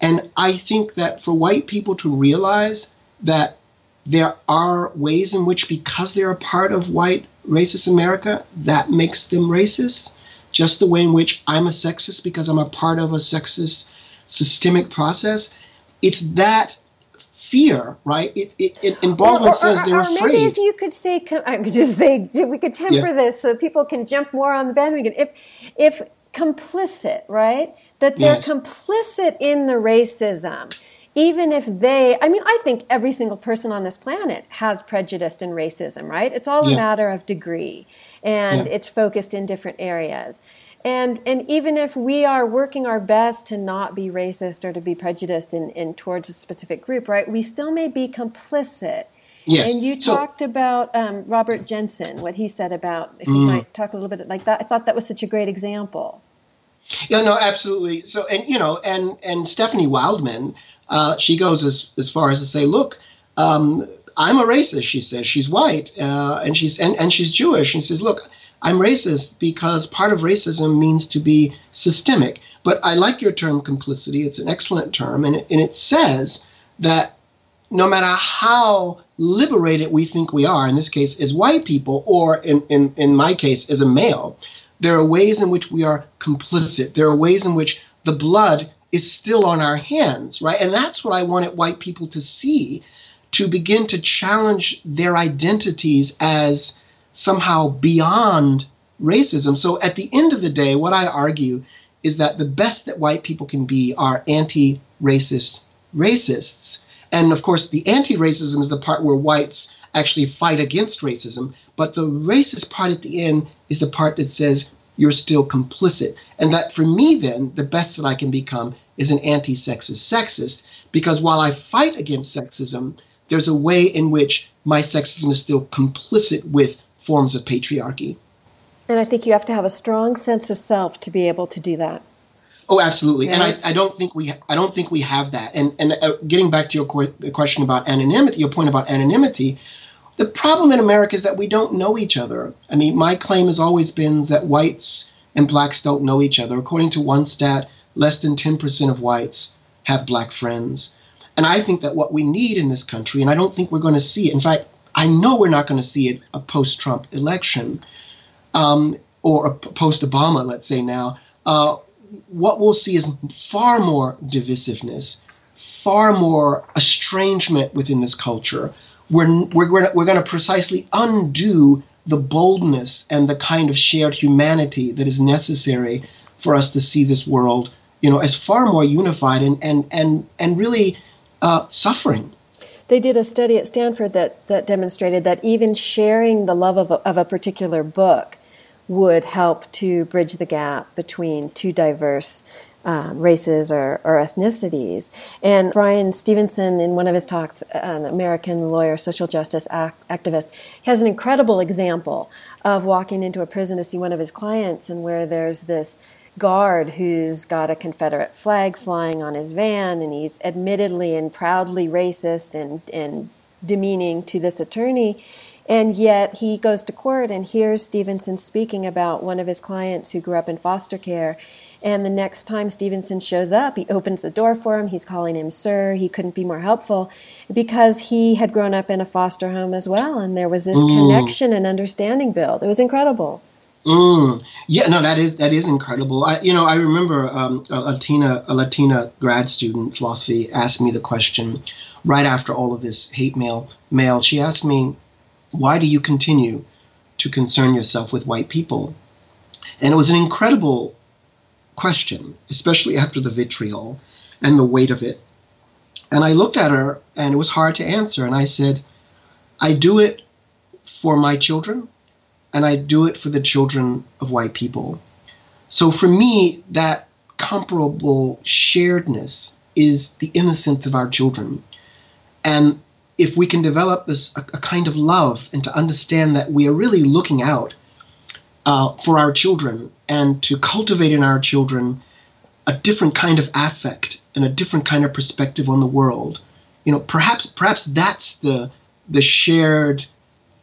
And I think that for white people to realize that there are ways in which, because they're a part of white racist America, that makes them racist. Just the way in which I'm a sexist because I'm a part of a sexist systemic process it's that fear, right? It, it, it and Baldwin or, or, says they're or afraid. Maybe if you could say, I could just say, we could temper yeah. this so people can jump more on the bandwagon. If, if complicit, right? That they're yes. complicit in the racism. Even if they, I mean, I think every single person on this planet has prejudice and racism, right? It's all a matter of degree and yeah. it's focused in different areas. And and even if we are working our best to not be racist or to be prejudiced in, in towards a specific group, right, we still may be complicit. Yes. And you so, talked about um, Robert Jensen, what he said about, if you mm. might talk a little bit like that. I thought that was such a great example. Yeah, no, absolutely. So, and you know, and and Stephanie Wildman, uh, she goes as as far as to say, look, um, I'm a racist. She says she's white, uh, and she's and, and she's Jewish. And says, look, I'm racist because part of racism means to be systemic. But I like your term complicity. It's an excellent term. And it, and it says that no matter how liberated we think we are, in this case, as white people, or in, in, in my case, as a male, there are ways in which we are complicit. There are ways in which the blood is still on our hands, right? And that's what I wanted white people to see to begin to challenge their identities as somehow beyond racism. So at the end of the day, what I argue is that the best that white people can be are anti racist racists. And of course, the anti racism is the part where whites actually fight against racism. But the racist part at the end is the part that says you're still complicit. And that for me, then, the best that I can become is an anti sexist sexist. Because while I fight against sexism, there's a way in which my sexism is still complicit with forms of patriarchy. And I think you have to have a strong sense of self to be able to do that. Oh, absolutely. Yeah. And I, I don't think we I don't think we have that. And and uh, getting back to your qu- question about anonymity, your point about anonymity, the problem in America is that we don't know each other. I mean, my claim has always been that whites and blacks don't know each other. According to one stat, less than 10% of whites have black friends. And I think that what we need in this country, and I don't think we're going to see it. In fact, I know we're not going to see it a post Trump election um, or a post Obama, let's say now. Uh, what we'll see is far more divisiveness, far more estrangement within this culture. We're, we're, we're going to precisely undo the boldness and the kind of shared humanity that is necessary for us to see this world, you know, as far more unified and and and and really uh, suffering. They did a study at Stanford that that demonstrated that even sharing the love of a, of a particular book would help to bridge the gap between two diverse um, races or, or, ethnicities. And Bryan Stevenson, in one of his talks, an American lawyer, social justice activist, has an incredible example of walking into a prison to see one of his clients and where there's this guard who's got a Confederate flag flying on his van and he's admittedly and proudly racist and, and demeaning to this attorney. And yet he goes to court and hears Stevenson speaking about one of his clients who grew up in foster care and the next time Stevenson shows up, he opens the door for him. He's calling him sir. He couldn't be more helpful because he had grown up in a foster home as well. And there was this mm. connection and understanding built. It was incredible. Mm. Yeah, no, that is that is incredible. I, you know, I remember um, a Latina a Latina grad student philosophy asked me the question right after all of this hate mail. Mail. She asked me, "Why do you continue to concern yourself with white people?" And it was an incredible question, especially after the vitriol and the weight of it. And I looked at her, and it was hard to answer. And I said, I do it for my children, and I do it for the children of white people. So for me, that comparable sharedness is the innocence of our children. And if we can develop this a, a kind of love and to understand that we are really looking out uh, for our children and to cultivate in our children a different kind of affect and a different kind of perspective on the world. You know, perhaps perhaps that's the the shared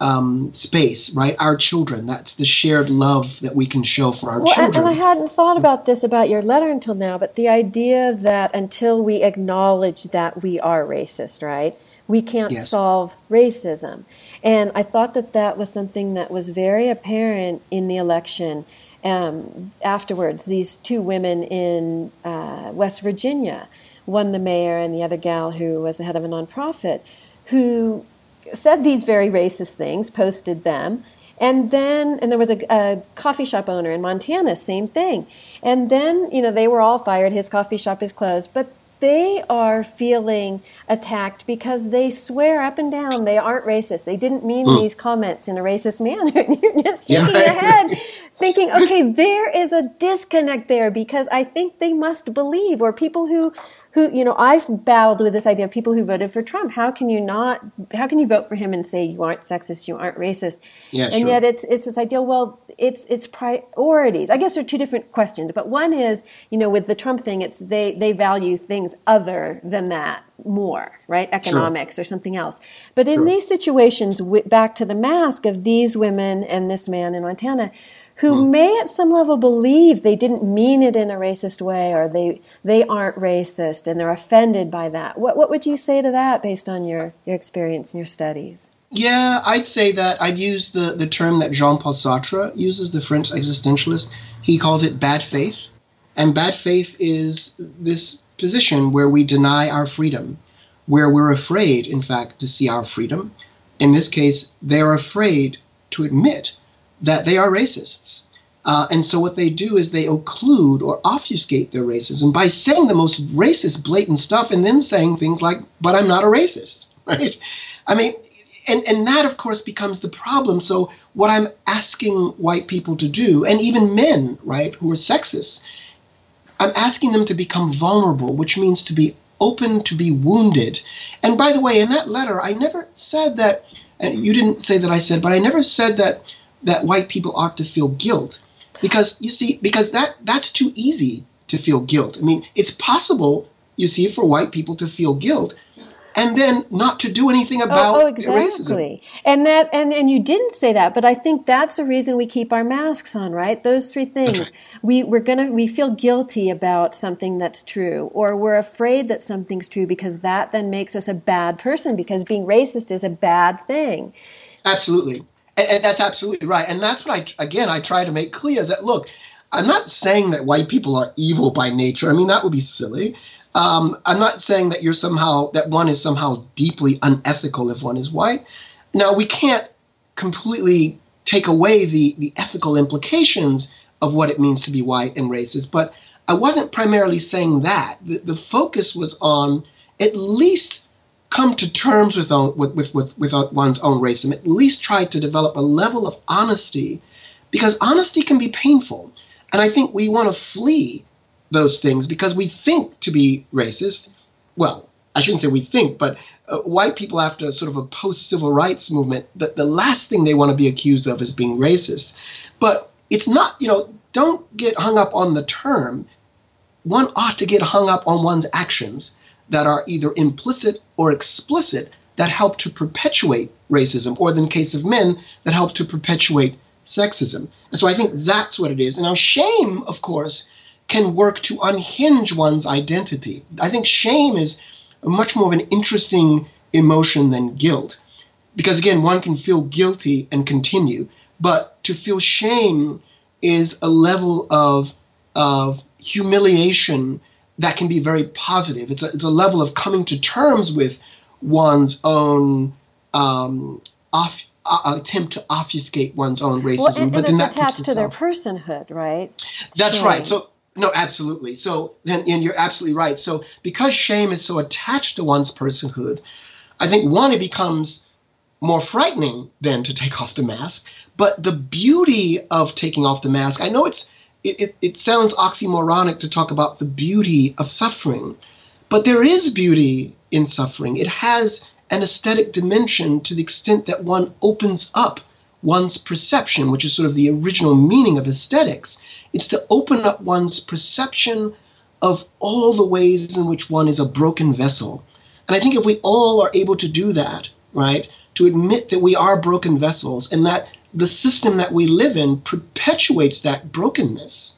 um, space, right? Our children. That's the shared love that we can show for our well, children. And I hadn't thought about this about your letter until now, but the idea that until we acknowledge that we are racist, right? We can't yes. solve racism. And I thought that that was something that was very apparent in the election. Um, afterwards, these two women in uh, West Virginia, one the mayor and the other gal who was the head of a nonprofit, who said these very racist things, posted them, and then, and there was a, a, coffee shop owner in Montana, same thing. And then, you know, they were all fired. His coffee shop is closed. But they are feeling attacked because they swear up and down they aren't racist. They didn't mean mm. these comments in a racist manner. And you're just shaking yeah. your head, thinking, okay, there is a disconnect there because I think they must believe, or people who who, you know, I've battled with this idea of people who voted for Trump. How can you not, how can you vote for him and say you aren't sexist, you aren't racist? Yeah, and sure. yet it's, it's this idea, well, it's, it's priorities. I guess there are two different questions, but one is, you know, with the Trump thing, it's they, they value things other than that more, right? Economics sure. or something else. But in sure. these situations, back to the mask of these women and this man in Montana, who hmm. may at some level believe they didn't mean it in a racist way or they they aren't racist and they're offended by that. What what would you say to that based on your, your experience and your studies? Yeah, I'd say that I'd use the, the term that Jean Paul Sartre uses, the French existentialist. He calls it bad faith. And bad faith is this position where we deny our freedom, where we're afraid, in fact, to see our freedom. In this case, they're afraid to admit that they are racists. Uh, and so what they do is they occlude or obfuscate their racism by saying the most racist, blatant stuff and then saying things like, but I'm not a racist, right? I mean, and, and that, of course, becomes the problem. So what I'm asking white people to do, and even men, right, who are sexist, I'm asking them to become vulnerable, which means to be open to be wounded. And by the way, in that letter, I never said that, and you didn't say that I said, but I never said that that white people ought to feel guilt because you see because that that's too easy to feel guilt i mean it's possible you see for white people to feel guilt and then not to do anything oh, about oh, oh exactly. racism. And that and and you didn't say that, but I think that's the reason we keep our masks on, right? Those three things. Right. We we're gonna we feel guilty about something that's true, or we're afraid that something's true because that then makes us a bad person because being racist is a bad thing. Absolutely. And, and, that's absolutely right. And that's what I, again, I try to make clear is that, look, I'm not saying that white people are evil by nature. I mean, that would be silly. Um, I'm not saying that you're somehow, that one is somehow deeply unethical if one is white. Now, we can't completely take away the, the ethical implications of what it means to be white and racist. But I wasn't primarily saying that. The, the focus was on at least come to terms with, own, with, with, with, with one's own racism, at least try to develop a level of honesty, because honesty can be painful. And I think we want to flee those things because we think to be racist. Well, I shouldn't say we think, but uh, white people after sort of a post civil rights movement, the, the last thing they want to be accused of is being racist. But it's not, you know, don't get hung up on the term. One ought to get hung up on one's actions that are either implicit or explicit that help to perpetuate racism, or in the case of men, that help to perpetuate sexism. And so I think that's what it is. And now, shame, of course, can work to unhinge one's identity. I think shame is much more of an interesting emotion than guilt. Because again, one can feel guilty and continue, but to feel shame is a level of, of humiliation that can be very positive. It's a, it's a level of coming to terms with one's own um, off, uh, attempt to obfuscate one's own racism. Well, and, and it's attached to their personhood, right? That's shame. right. So no, absolutely. So then, and you're absolutely right. So because shame is so attached to one's personhood, I think one it becomes more frightening than to take off the mask. But the beauty of taking off the mask, I know it's it, it, it sounds oxymoronic to talk about the beauty of suffering, but there is beauty in suffering. It has an aesthetic dimension to the extent that one opens up one's perception, which is sort of the original meaning of aesthetics. It's to open up one's perception of all the ways in which one is a broken vessel. And I think if we all are able to do that, right, to admit that we are broken vessels and that the system that we live in perpetuates that brokenness.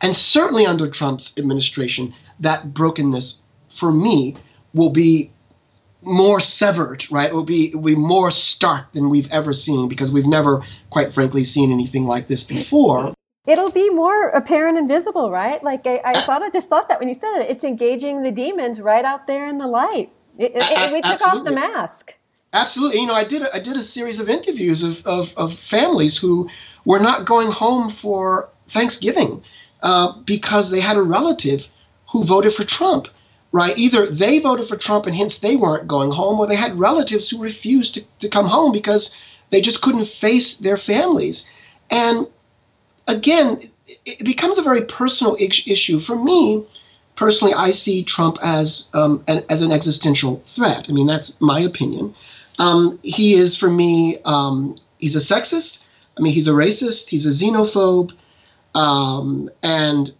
And certainly under Trump's administration, that brokenness, for me, will be more severed, right? It will be, it will be more stark than we've ever seen because we've never, quite frankly, seen anything like this before. It'll be more apparent and visible, right? Like I, I thought, I just thought that when you said it, it's engaging the demons right out there in the light. It, it, we took Absolutely. off the mask. Absolutely. You know, I did a, I did a series of interviews of, of, of families who were not going home for Thanksgiving uh, because they had a relative who voted for Trump. Right? Either they voted for Trump and hence they weren't going home, or they had relatives who refused to, to come home because they just couldn't face their families. And again, it becomes a very personal issue. For me, personally, I see Trump as um, an, as an existential threat. I mean, that's my opinion. Um, he is, for me, um, he's a sexist. I mean, he's a racist. He's a xenophobe, um, and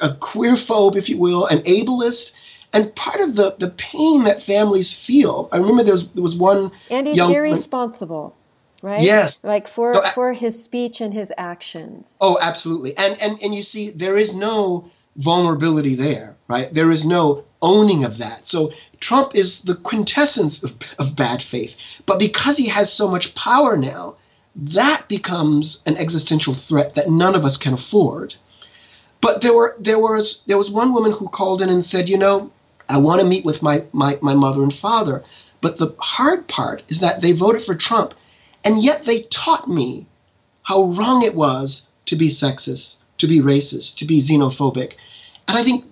a queerphobe, if you will, an ableist. And part of the, the pain that families feel, I remember there was, there was one. And he's young, irresponsible, right? Yes. Like for, for his speech and his actions. Oh, absolutely. And, and, and you see, there is no vulnerability there, right? There is no owning of that. So Trump is the quintessence of, of bad faith. But because he has so much power now, that becomes an existential threat that none of us can afford. But there were there was there was one woman who called in and said, you know, I want to meet with my, my, my mother and father. But the hard part is that they voted for Trump, and yet they taught me how wrong it was to be sexist, to be racist, to be xenophobic. And I think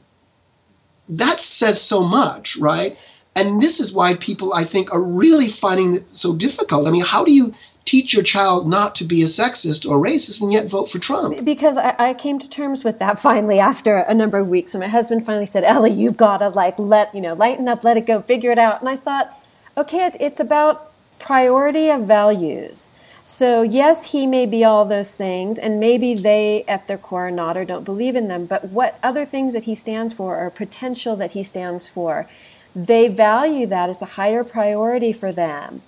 that says so much, right? And this is why people, I think, are really finding it so difficult. I mean, how do you teach your child not to be a sexist or racist and yet vote for Trump? Because I, I, came to terms with that finally after a number of weeks. And my husband finally said, Ellie, you've got to like let, you know, lighten up, let it go, figure it out. And I thought, okay, it, it's about priority of values. So, yes, he may be all those things, and maybe they at their core not or don't believe in them, but what other things that he stands for or potential that he stands for, they value that as a higher priority for them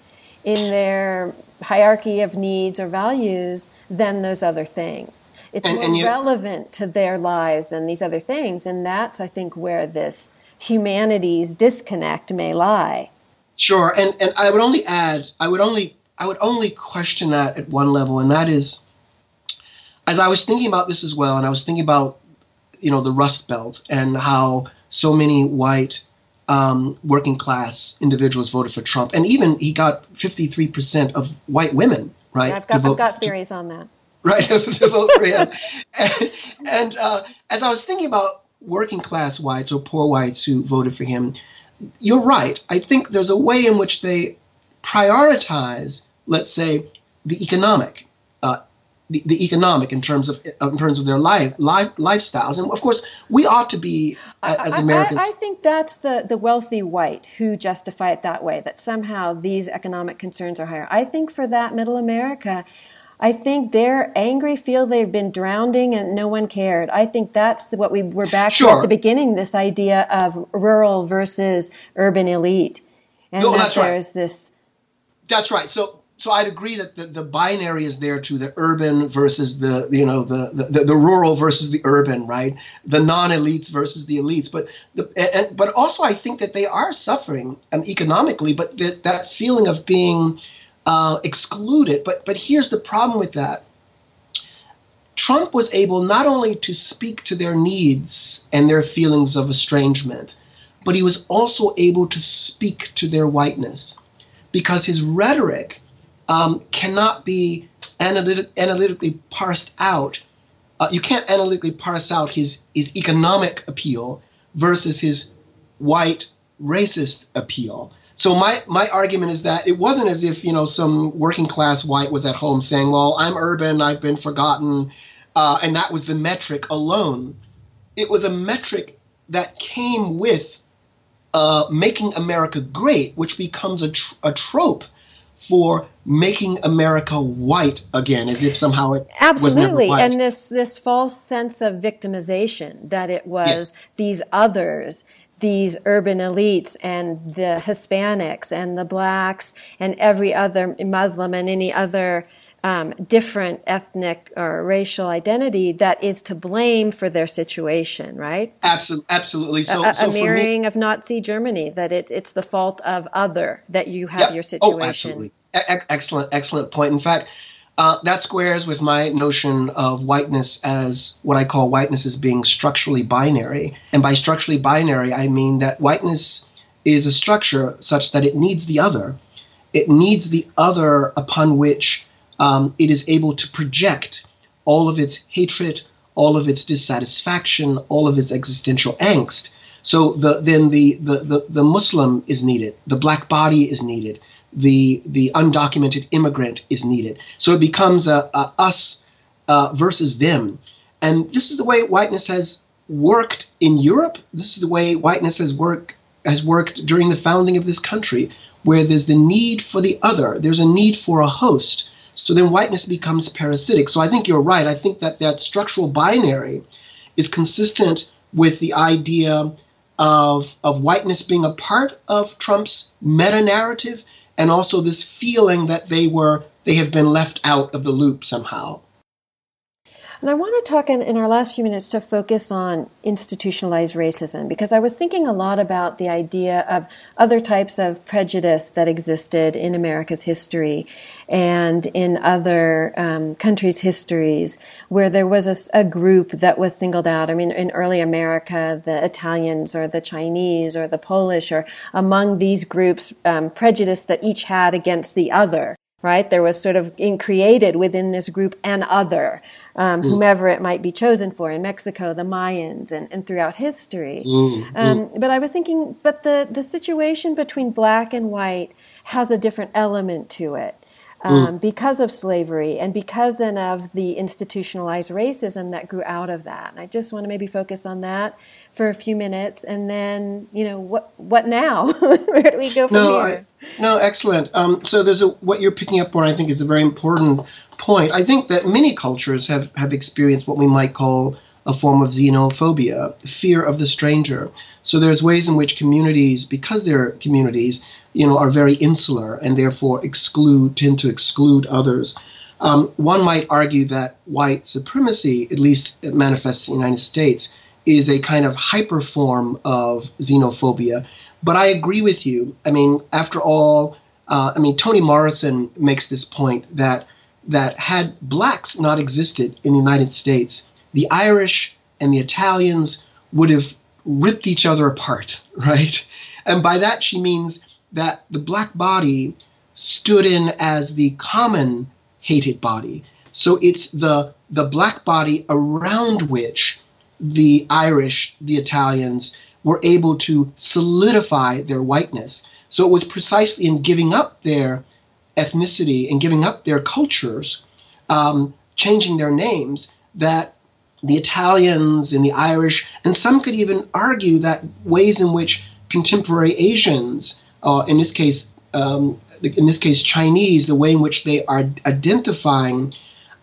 in their hierarchy of needs or values than those other things. It's and, more and you, relevant to their lives than these other things, and that's, I think, where this humanity's disconnect may lie. Sure, and and I would only add, I would only I would only question that at one level, and that is, as I was thinking about this as well, and I was thinking about, you know, the Rust Belt and how so many white um, working class individuals voted for Trump, and even he got 53% of white women right? I've got, I've got theories on that. Right, to vote for him. and, and uh, as I was thinking about working class whites or poor whites who voted for him, you're right. I think there's a way in which they prioritize, let's say, the economic, the, the economic in terms of in terms of their life, life lifestyles, and of course, we ought to be as Americans. I, I, I think that's the the wealthy white who justify it that way. That somehow these economic concerns are higher. I think for that middle America. I think they're angry, feel they've been drowning and no one cared. I think that's what we were back sure. to at the beginning, this idea of rural versus urban elite. And no, that there's right. this. That's right. So, so I'd agree that the, the binary is there too, the urban versus the, you know, the, the, the rural versus the urban, right? The non-elites versus the elites. But, the, and, but also I think that they are suffering um, economically, but that, that feeling of being, uh, exclude it. But but here's the problem with that. Trump was able not only to speak to their needs and their feelings of estrangement, but he was also able to speak to their whiteness, because his rhetoric um, cannot be analytic, analytically parsed out. Uh, you can't analytically parse out his his economic appeal versus his white racist appeal. So my my argument is that it wasn't as if you know some working class white was at home saying, "Well, I'm urban, I've been forgotten," uh, and that was the metric alone. It was a metric that came with uh, making America great, which becomes a, tr- a trope for making America white again, as if somehow it absolutely, and this this false sense of victimization that it was yes. these others these urban elites and the Hispanics and the blacks and every other Muslim and any other um, different ethnic or racial identity that is to blame for their situation, right? Absolutely, absolutely. So, a, so a mirroring me, of Nazi Germany that it, it's the fault of other that you have yep. your oh, situation. Oh, absolutely. E- excellent, excellent point. In fact, uh, that squares with my notion of whiteness as what I call whiteness as being structurally binary. And by structurally binary, I mean that whiteness is a structure such that it needs the other. It needs the other upon which um, it is able to project all of its hatred, all of its dissatisfaction, all of its existential angst. So the, then the, the, the, the Muslim is needed, the black body is needed, the the undocumented immigrant is needed. So it becomes a, a us uh, versus them, and this is the way whiteness has worked in Europe. This is the way whiteness has worked has worked during the founding of this country, where there's the need for the other. There's a need for a host. So then whiteness becomes parasitic. So I think you're right. I think that that structural binary is consistent with the idea of, of whiteness being a part of Trump's meta narrative and also this feeling that they were they have been left out of the loop somehow. And I want to talk in, in, our last few minutes to focus on institutionalized racism because I was thinking a lot about the idea of other types of prejudice that existed in America's history and in other um, countries' histories where there was a, a, group that was singled out. I mean, in early America, the Italians or the Chinese or the Polish or among these groups, um, prejudice that each had against the other right? There was sort of in created within this group an other, um, mm. whomever it might be chosen for in Mexico, the Mayans, and, and throughout history. Mm. Um, mm. But I was thinking, but the, the situation between black and white has a different element to it. Um, mm. because of slavery and because then of the institutionalized racism that grew out of that. And I just want to maybe focus on that for a few minutes, and then you know what what now? Where do we go from no, here? I, no, excellent. Um, so there's a what you're picking up on. I think is a very important point. I think that many cultures have have experienced what we might call a form of xenophobia, fear of the stranger. So there's ways in which communities, because they're communities, you know, are very insular and therefore exclude, tend to exclude others. Um, one might argue that white supremacy, at least it manifests in the United States, is a kind of hyper form of xenophobia. But I agree with you. I mean, after all, uh, I mean, Toni Morrison makes this point that that had blacks not existed in the United States, the Irish and the Italians would have ripped each other apart, right? And by that she means that the black body stood in as the common hated body. So it's the the black body around which the Irish, the Italians were able to solidify their whiteness. So it was precisely in giving up their ethnicity and giving up their cultures, um, changing their names, that the Italians and the Irish, and some could even argue that ways in which contemporary Asians, uh, in this case, um, in this case Chinese, the way in which they are identifying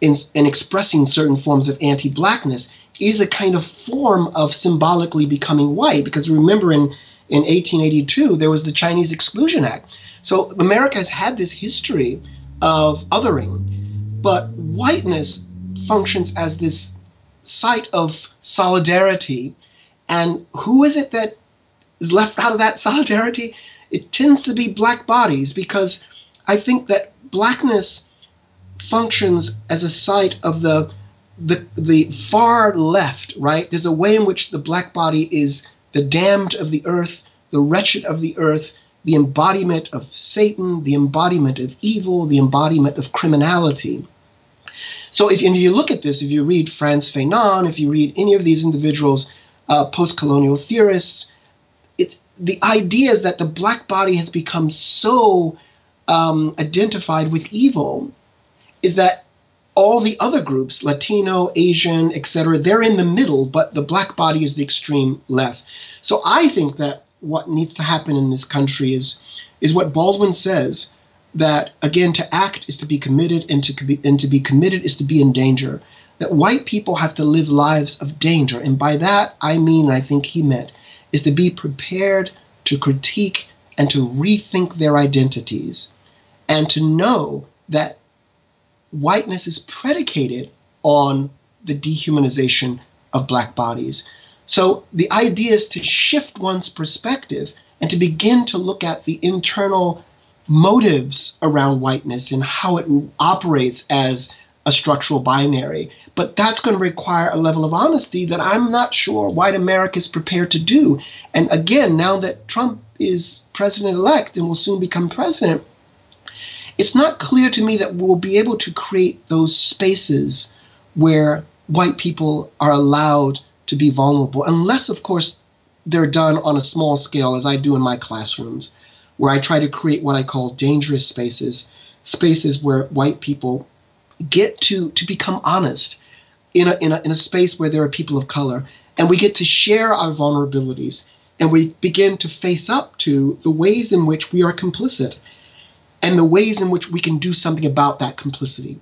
and expressing certain forms of anti-blackness is a kind of form of symbolically becoming white. Because remember, in in 1882 there was the Chinese Exclusion Act. So America has had this history of othering, but whiteness functions as this site of solidarity. And who is it that is left out of that solidarity? It tends to be black bodies because I think that blackness functions as a site of the the the far left, right? There's a way in which the black body is the damned of the earth, the wretched of the earth, the embodiment of Satan, the embodiment of evil, the embodiment of criminality. So if, if you look at this, if you read Frantz Fanon, if you read any of these individuals, uh, post-colonial theorists, it's the idea is that the black body has become so um, identified with evil, is that all the other groups, Latino, Asian, etc., they're in the middle, but the black body is the extreme left. So I think that what needs to happen in this country is is what Baldwin says that again to act is to be committed and to be, and to be committed is to be in danger. That white people have to live lives of danger and by that i mean i think he meant is to be prepared to critique and to rethink their identities and to know that whiteness is predicated on the dehumanization of black bodies so the idea is to shift one's perspective and to begin to look at the internal motives around whiteness and how it operates as a structural binary. But that's going to require a level of honesty that I'm not sure white America is prepared to do. And again, now that Trump is president elect and will soon become president, it's not clear to me that we'll be able to create those spaces where white people are allowed to be vulnerable, unless, of course, they're done on a small scale, as I do in my classrooms where I try to create what I call dangerous spaces, spaces where white people get to to become honest in a, in a, in a space where there are people of color, and we get to share our vulnerabilities, and we begin to face up to the ways in which we are complicit, and the ways in which we can do something about that complicity.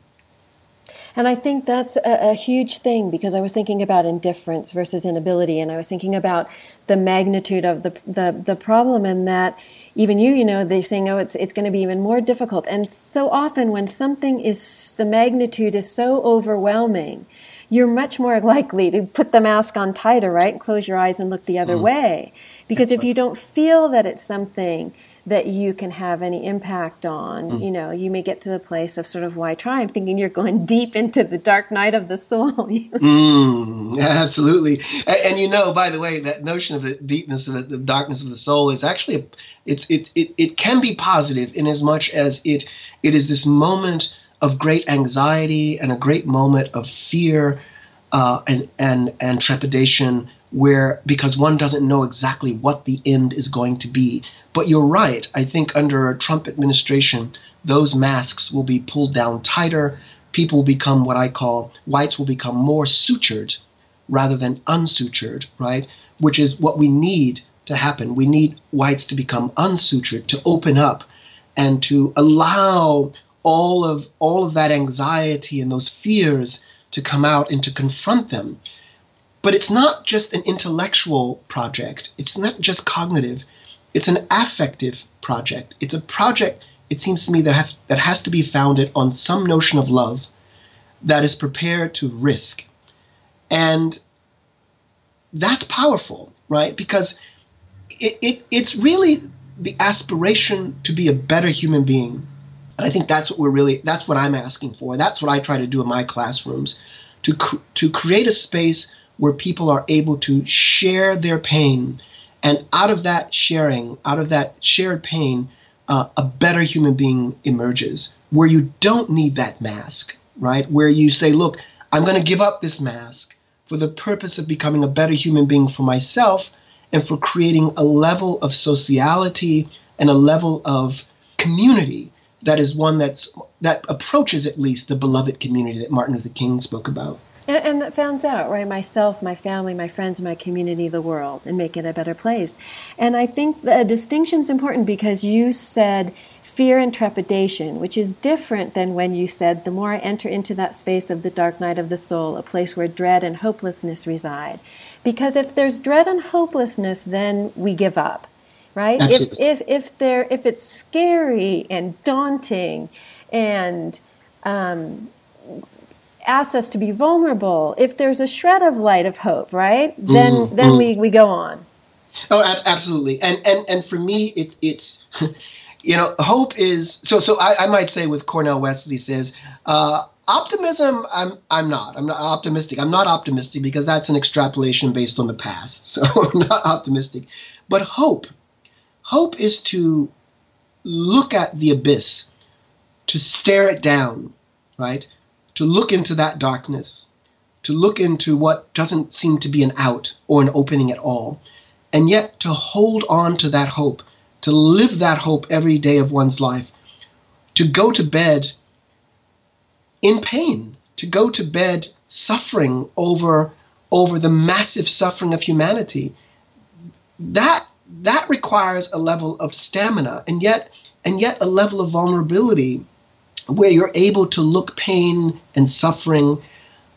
And I think that's a, a, huge thing because I was thinking about indifference versus inability, and I was thinking about the magnitude of the the, the problem in that even you, you know, they're saying, oh, it's, it's going to be even more difficult. And so often when something is, the magnitude is so overwhelming, you're much more likely to put the mask on tighter, right? And close your eyes and look the other mm. way. Because if you don't feel that it's something that you can have any impact on. Mm. You know, you may get to the place of sort of why try? I'm thinking you're going deep into the dark night of the soul. mm, absolutely. And, and, you know, by the way, that notion of the deepness of the, the darkness of the soul is actually a, it's it, it it can be positive in as much as it it is this moment of great anxiety and a great moment of fear uh, and and and trepidation where because one doesn't know exactly what the end is going to be. But you're right. I think under a Trump administration, those masks will be pulled down tighter. People will become what I call whites will become more sutured rather than unsutured, right? Which is what we need to happen. We need whites to become unsutured, to open up, and to allow all of all of that anxiety and those fears to come out and to confront them. But it's not just an intellectual project. It's not just cognitive. It's an affective project. It's a project, it seems to me, that, have, that has to be founded on some notion of love that is prepared to risk. And that's powerful, right? Because it, it, it's really the aspiration to be a better human being. And I think that's what we're really, that's what I'm asking for. That's what I try to do in my classrooms to, cr- to create a space where people are able to share their pain. And out of that sharing, out of that shared pain, uh, a better human being emerges, where you don't need that mask, right? Where you say, look, I'm going to give up this mask for the purpose of becoming a better human being for myself and for creating a level of sociality and a level of community that is one that's that approaches at least the beloved community that Martin Luther King spoke about. And, and that founds out, right? Myself, my family, my friends, my community, the world, and make it a better place. And I think the distinction is important because you said fear and trepidation, which is different than when you said, the more I enter into that space of the dark night of the soul, a place where dread and hopelessness reside. Because if there's dread and hopelessness, then we give up, right? Absolutely. If, if, if, there, if it's scary and daunting and um, asks us to be vulnerable, if there's a shred of light of hope, right? Then Mm-hmm. then we, we go on. Oh, ab- absolutely. And and and for me, it, it's you know, hope is so. So I, I might say with Cornel West, he says, uh, optimism. I'm I'm not. I'm not optimistic. I'm not optimistic because that's an extrapolation based on the past. So I'm not optimistic. But hope, hope is to look at the abyss, to stare it down, right? To look into that darkness, to look into what doesn't seem to be an out or an opening at all and yet to hold on to that hope, to live that hope every day of one's life, to go to bed in pain, to go to bed suffering over over the massive suffering of humanity. That that requires a level of stamina and yet and yet a level of vulnerability where you're able to look pain and suffering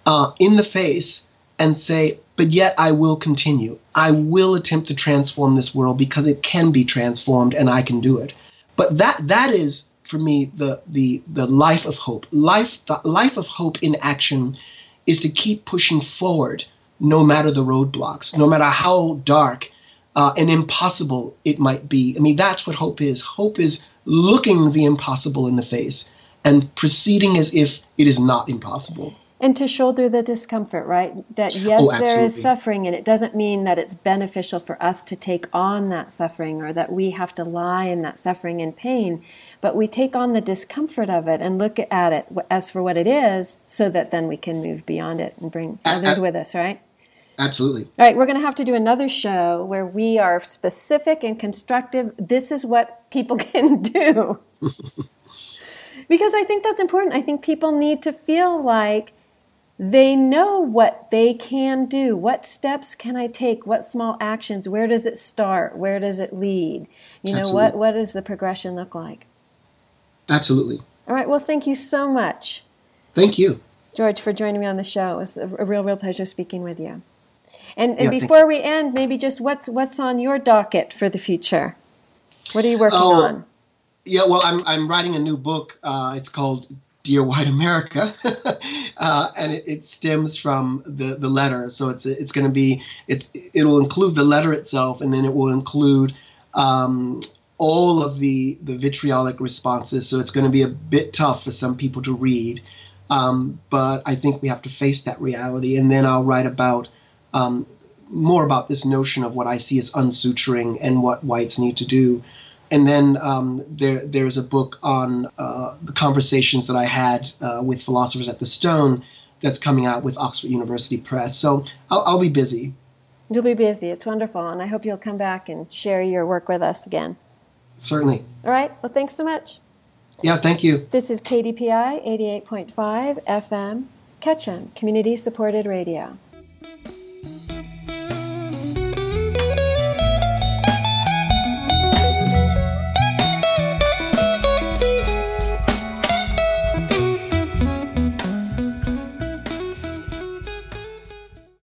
uh, in the face and say, but yet I will continue. I will attempt to transform this world because it can be transformed and I can do it. But that that is for me the the the life of hope. Life the life of hope in action is to keep pushing forward no matter the roadblocks, no matter how dark uh, and impossible it might be. I mean, that's what hope is. Hope is looking the impossible in the face and proceeding as if it is not impossible. And to shoulder the discomfort, right? That oh, yes, Oh, there is suffering, and it doesn't mean that it's beneficial for us to take on that suffering or that we have to lie in that suffering and pain, but we take on the discomfort of it and look at it as for what it is so that then we can move beyond it and bring others with us, right? Absolutely. All right, we're going to have to do another show where we are specific and constructive. This is what people can do. because I think that's important. I think people need to feel like they know what they can do. What steps can I take? What small actions? Where does it start? Where does it lead? You know, what, Absolutely. what does the progression look like? Absolutely. All right, well, thank you so much, Thank you. George, for joining me on the show. It was a real, real pleasure speaking with you. And, and Yeah, before we end, maybe just what's what's on your docket for the future? What are you working Oh, on? Yeah, well, I'm I'm writing a new book. Uh, it's called Dear White America, uh, and it, it stems from the the letter. So it's it's going to be it's it'll include the letter itself, and then it will include um, all of the the vitriolic responses. So it's going to be a bit tough for some people to read, um, but I think we have to face that reality. And then I'll write about um, more about this notion of what I see as unsuturing and what whites need to do. And then um, there, there's a book on uh, the conversations that I had uh, with philosophers at the Stone that's coming out with Oxford University Press. So I'll, I'll be busy. You'll be busy. It's wonderful, and I hope you'll come back and share your work with us again. Certainly. All right. Well, thanks so much. Yeah, thank you. This is KDPI 88.5 FM, Ketchum, community supported radio.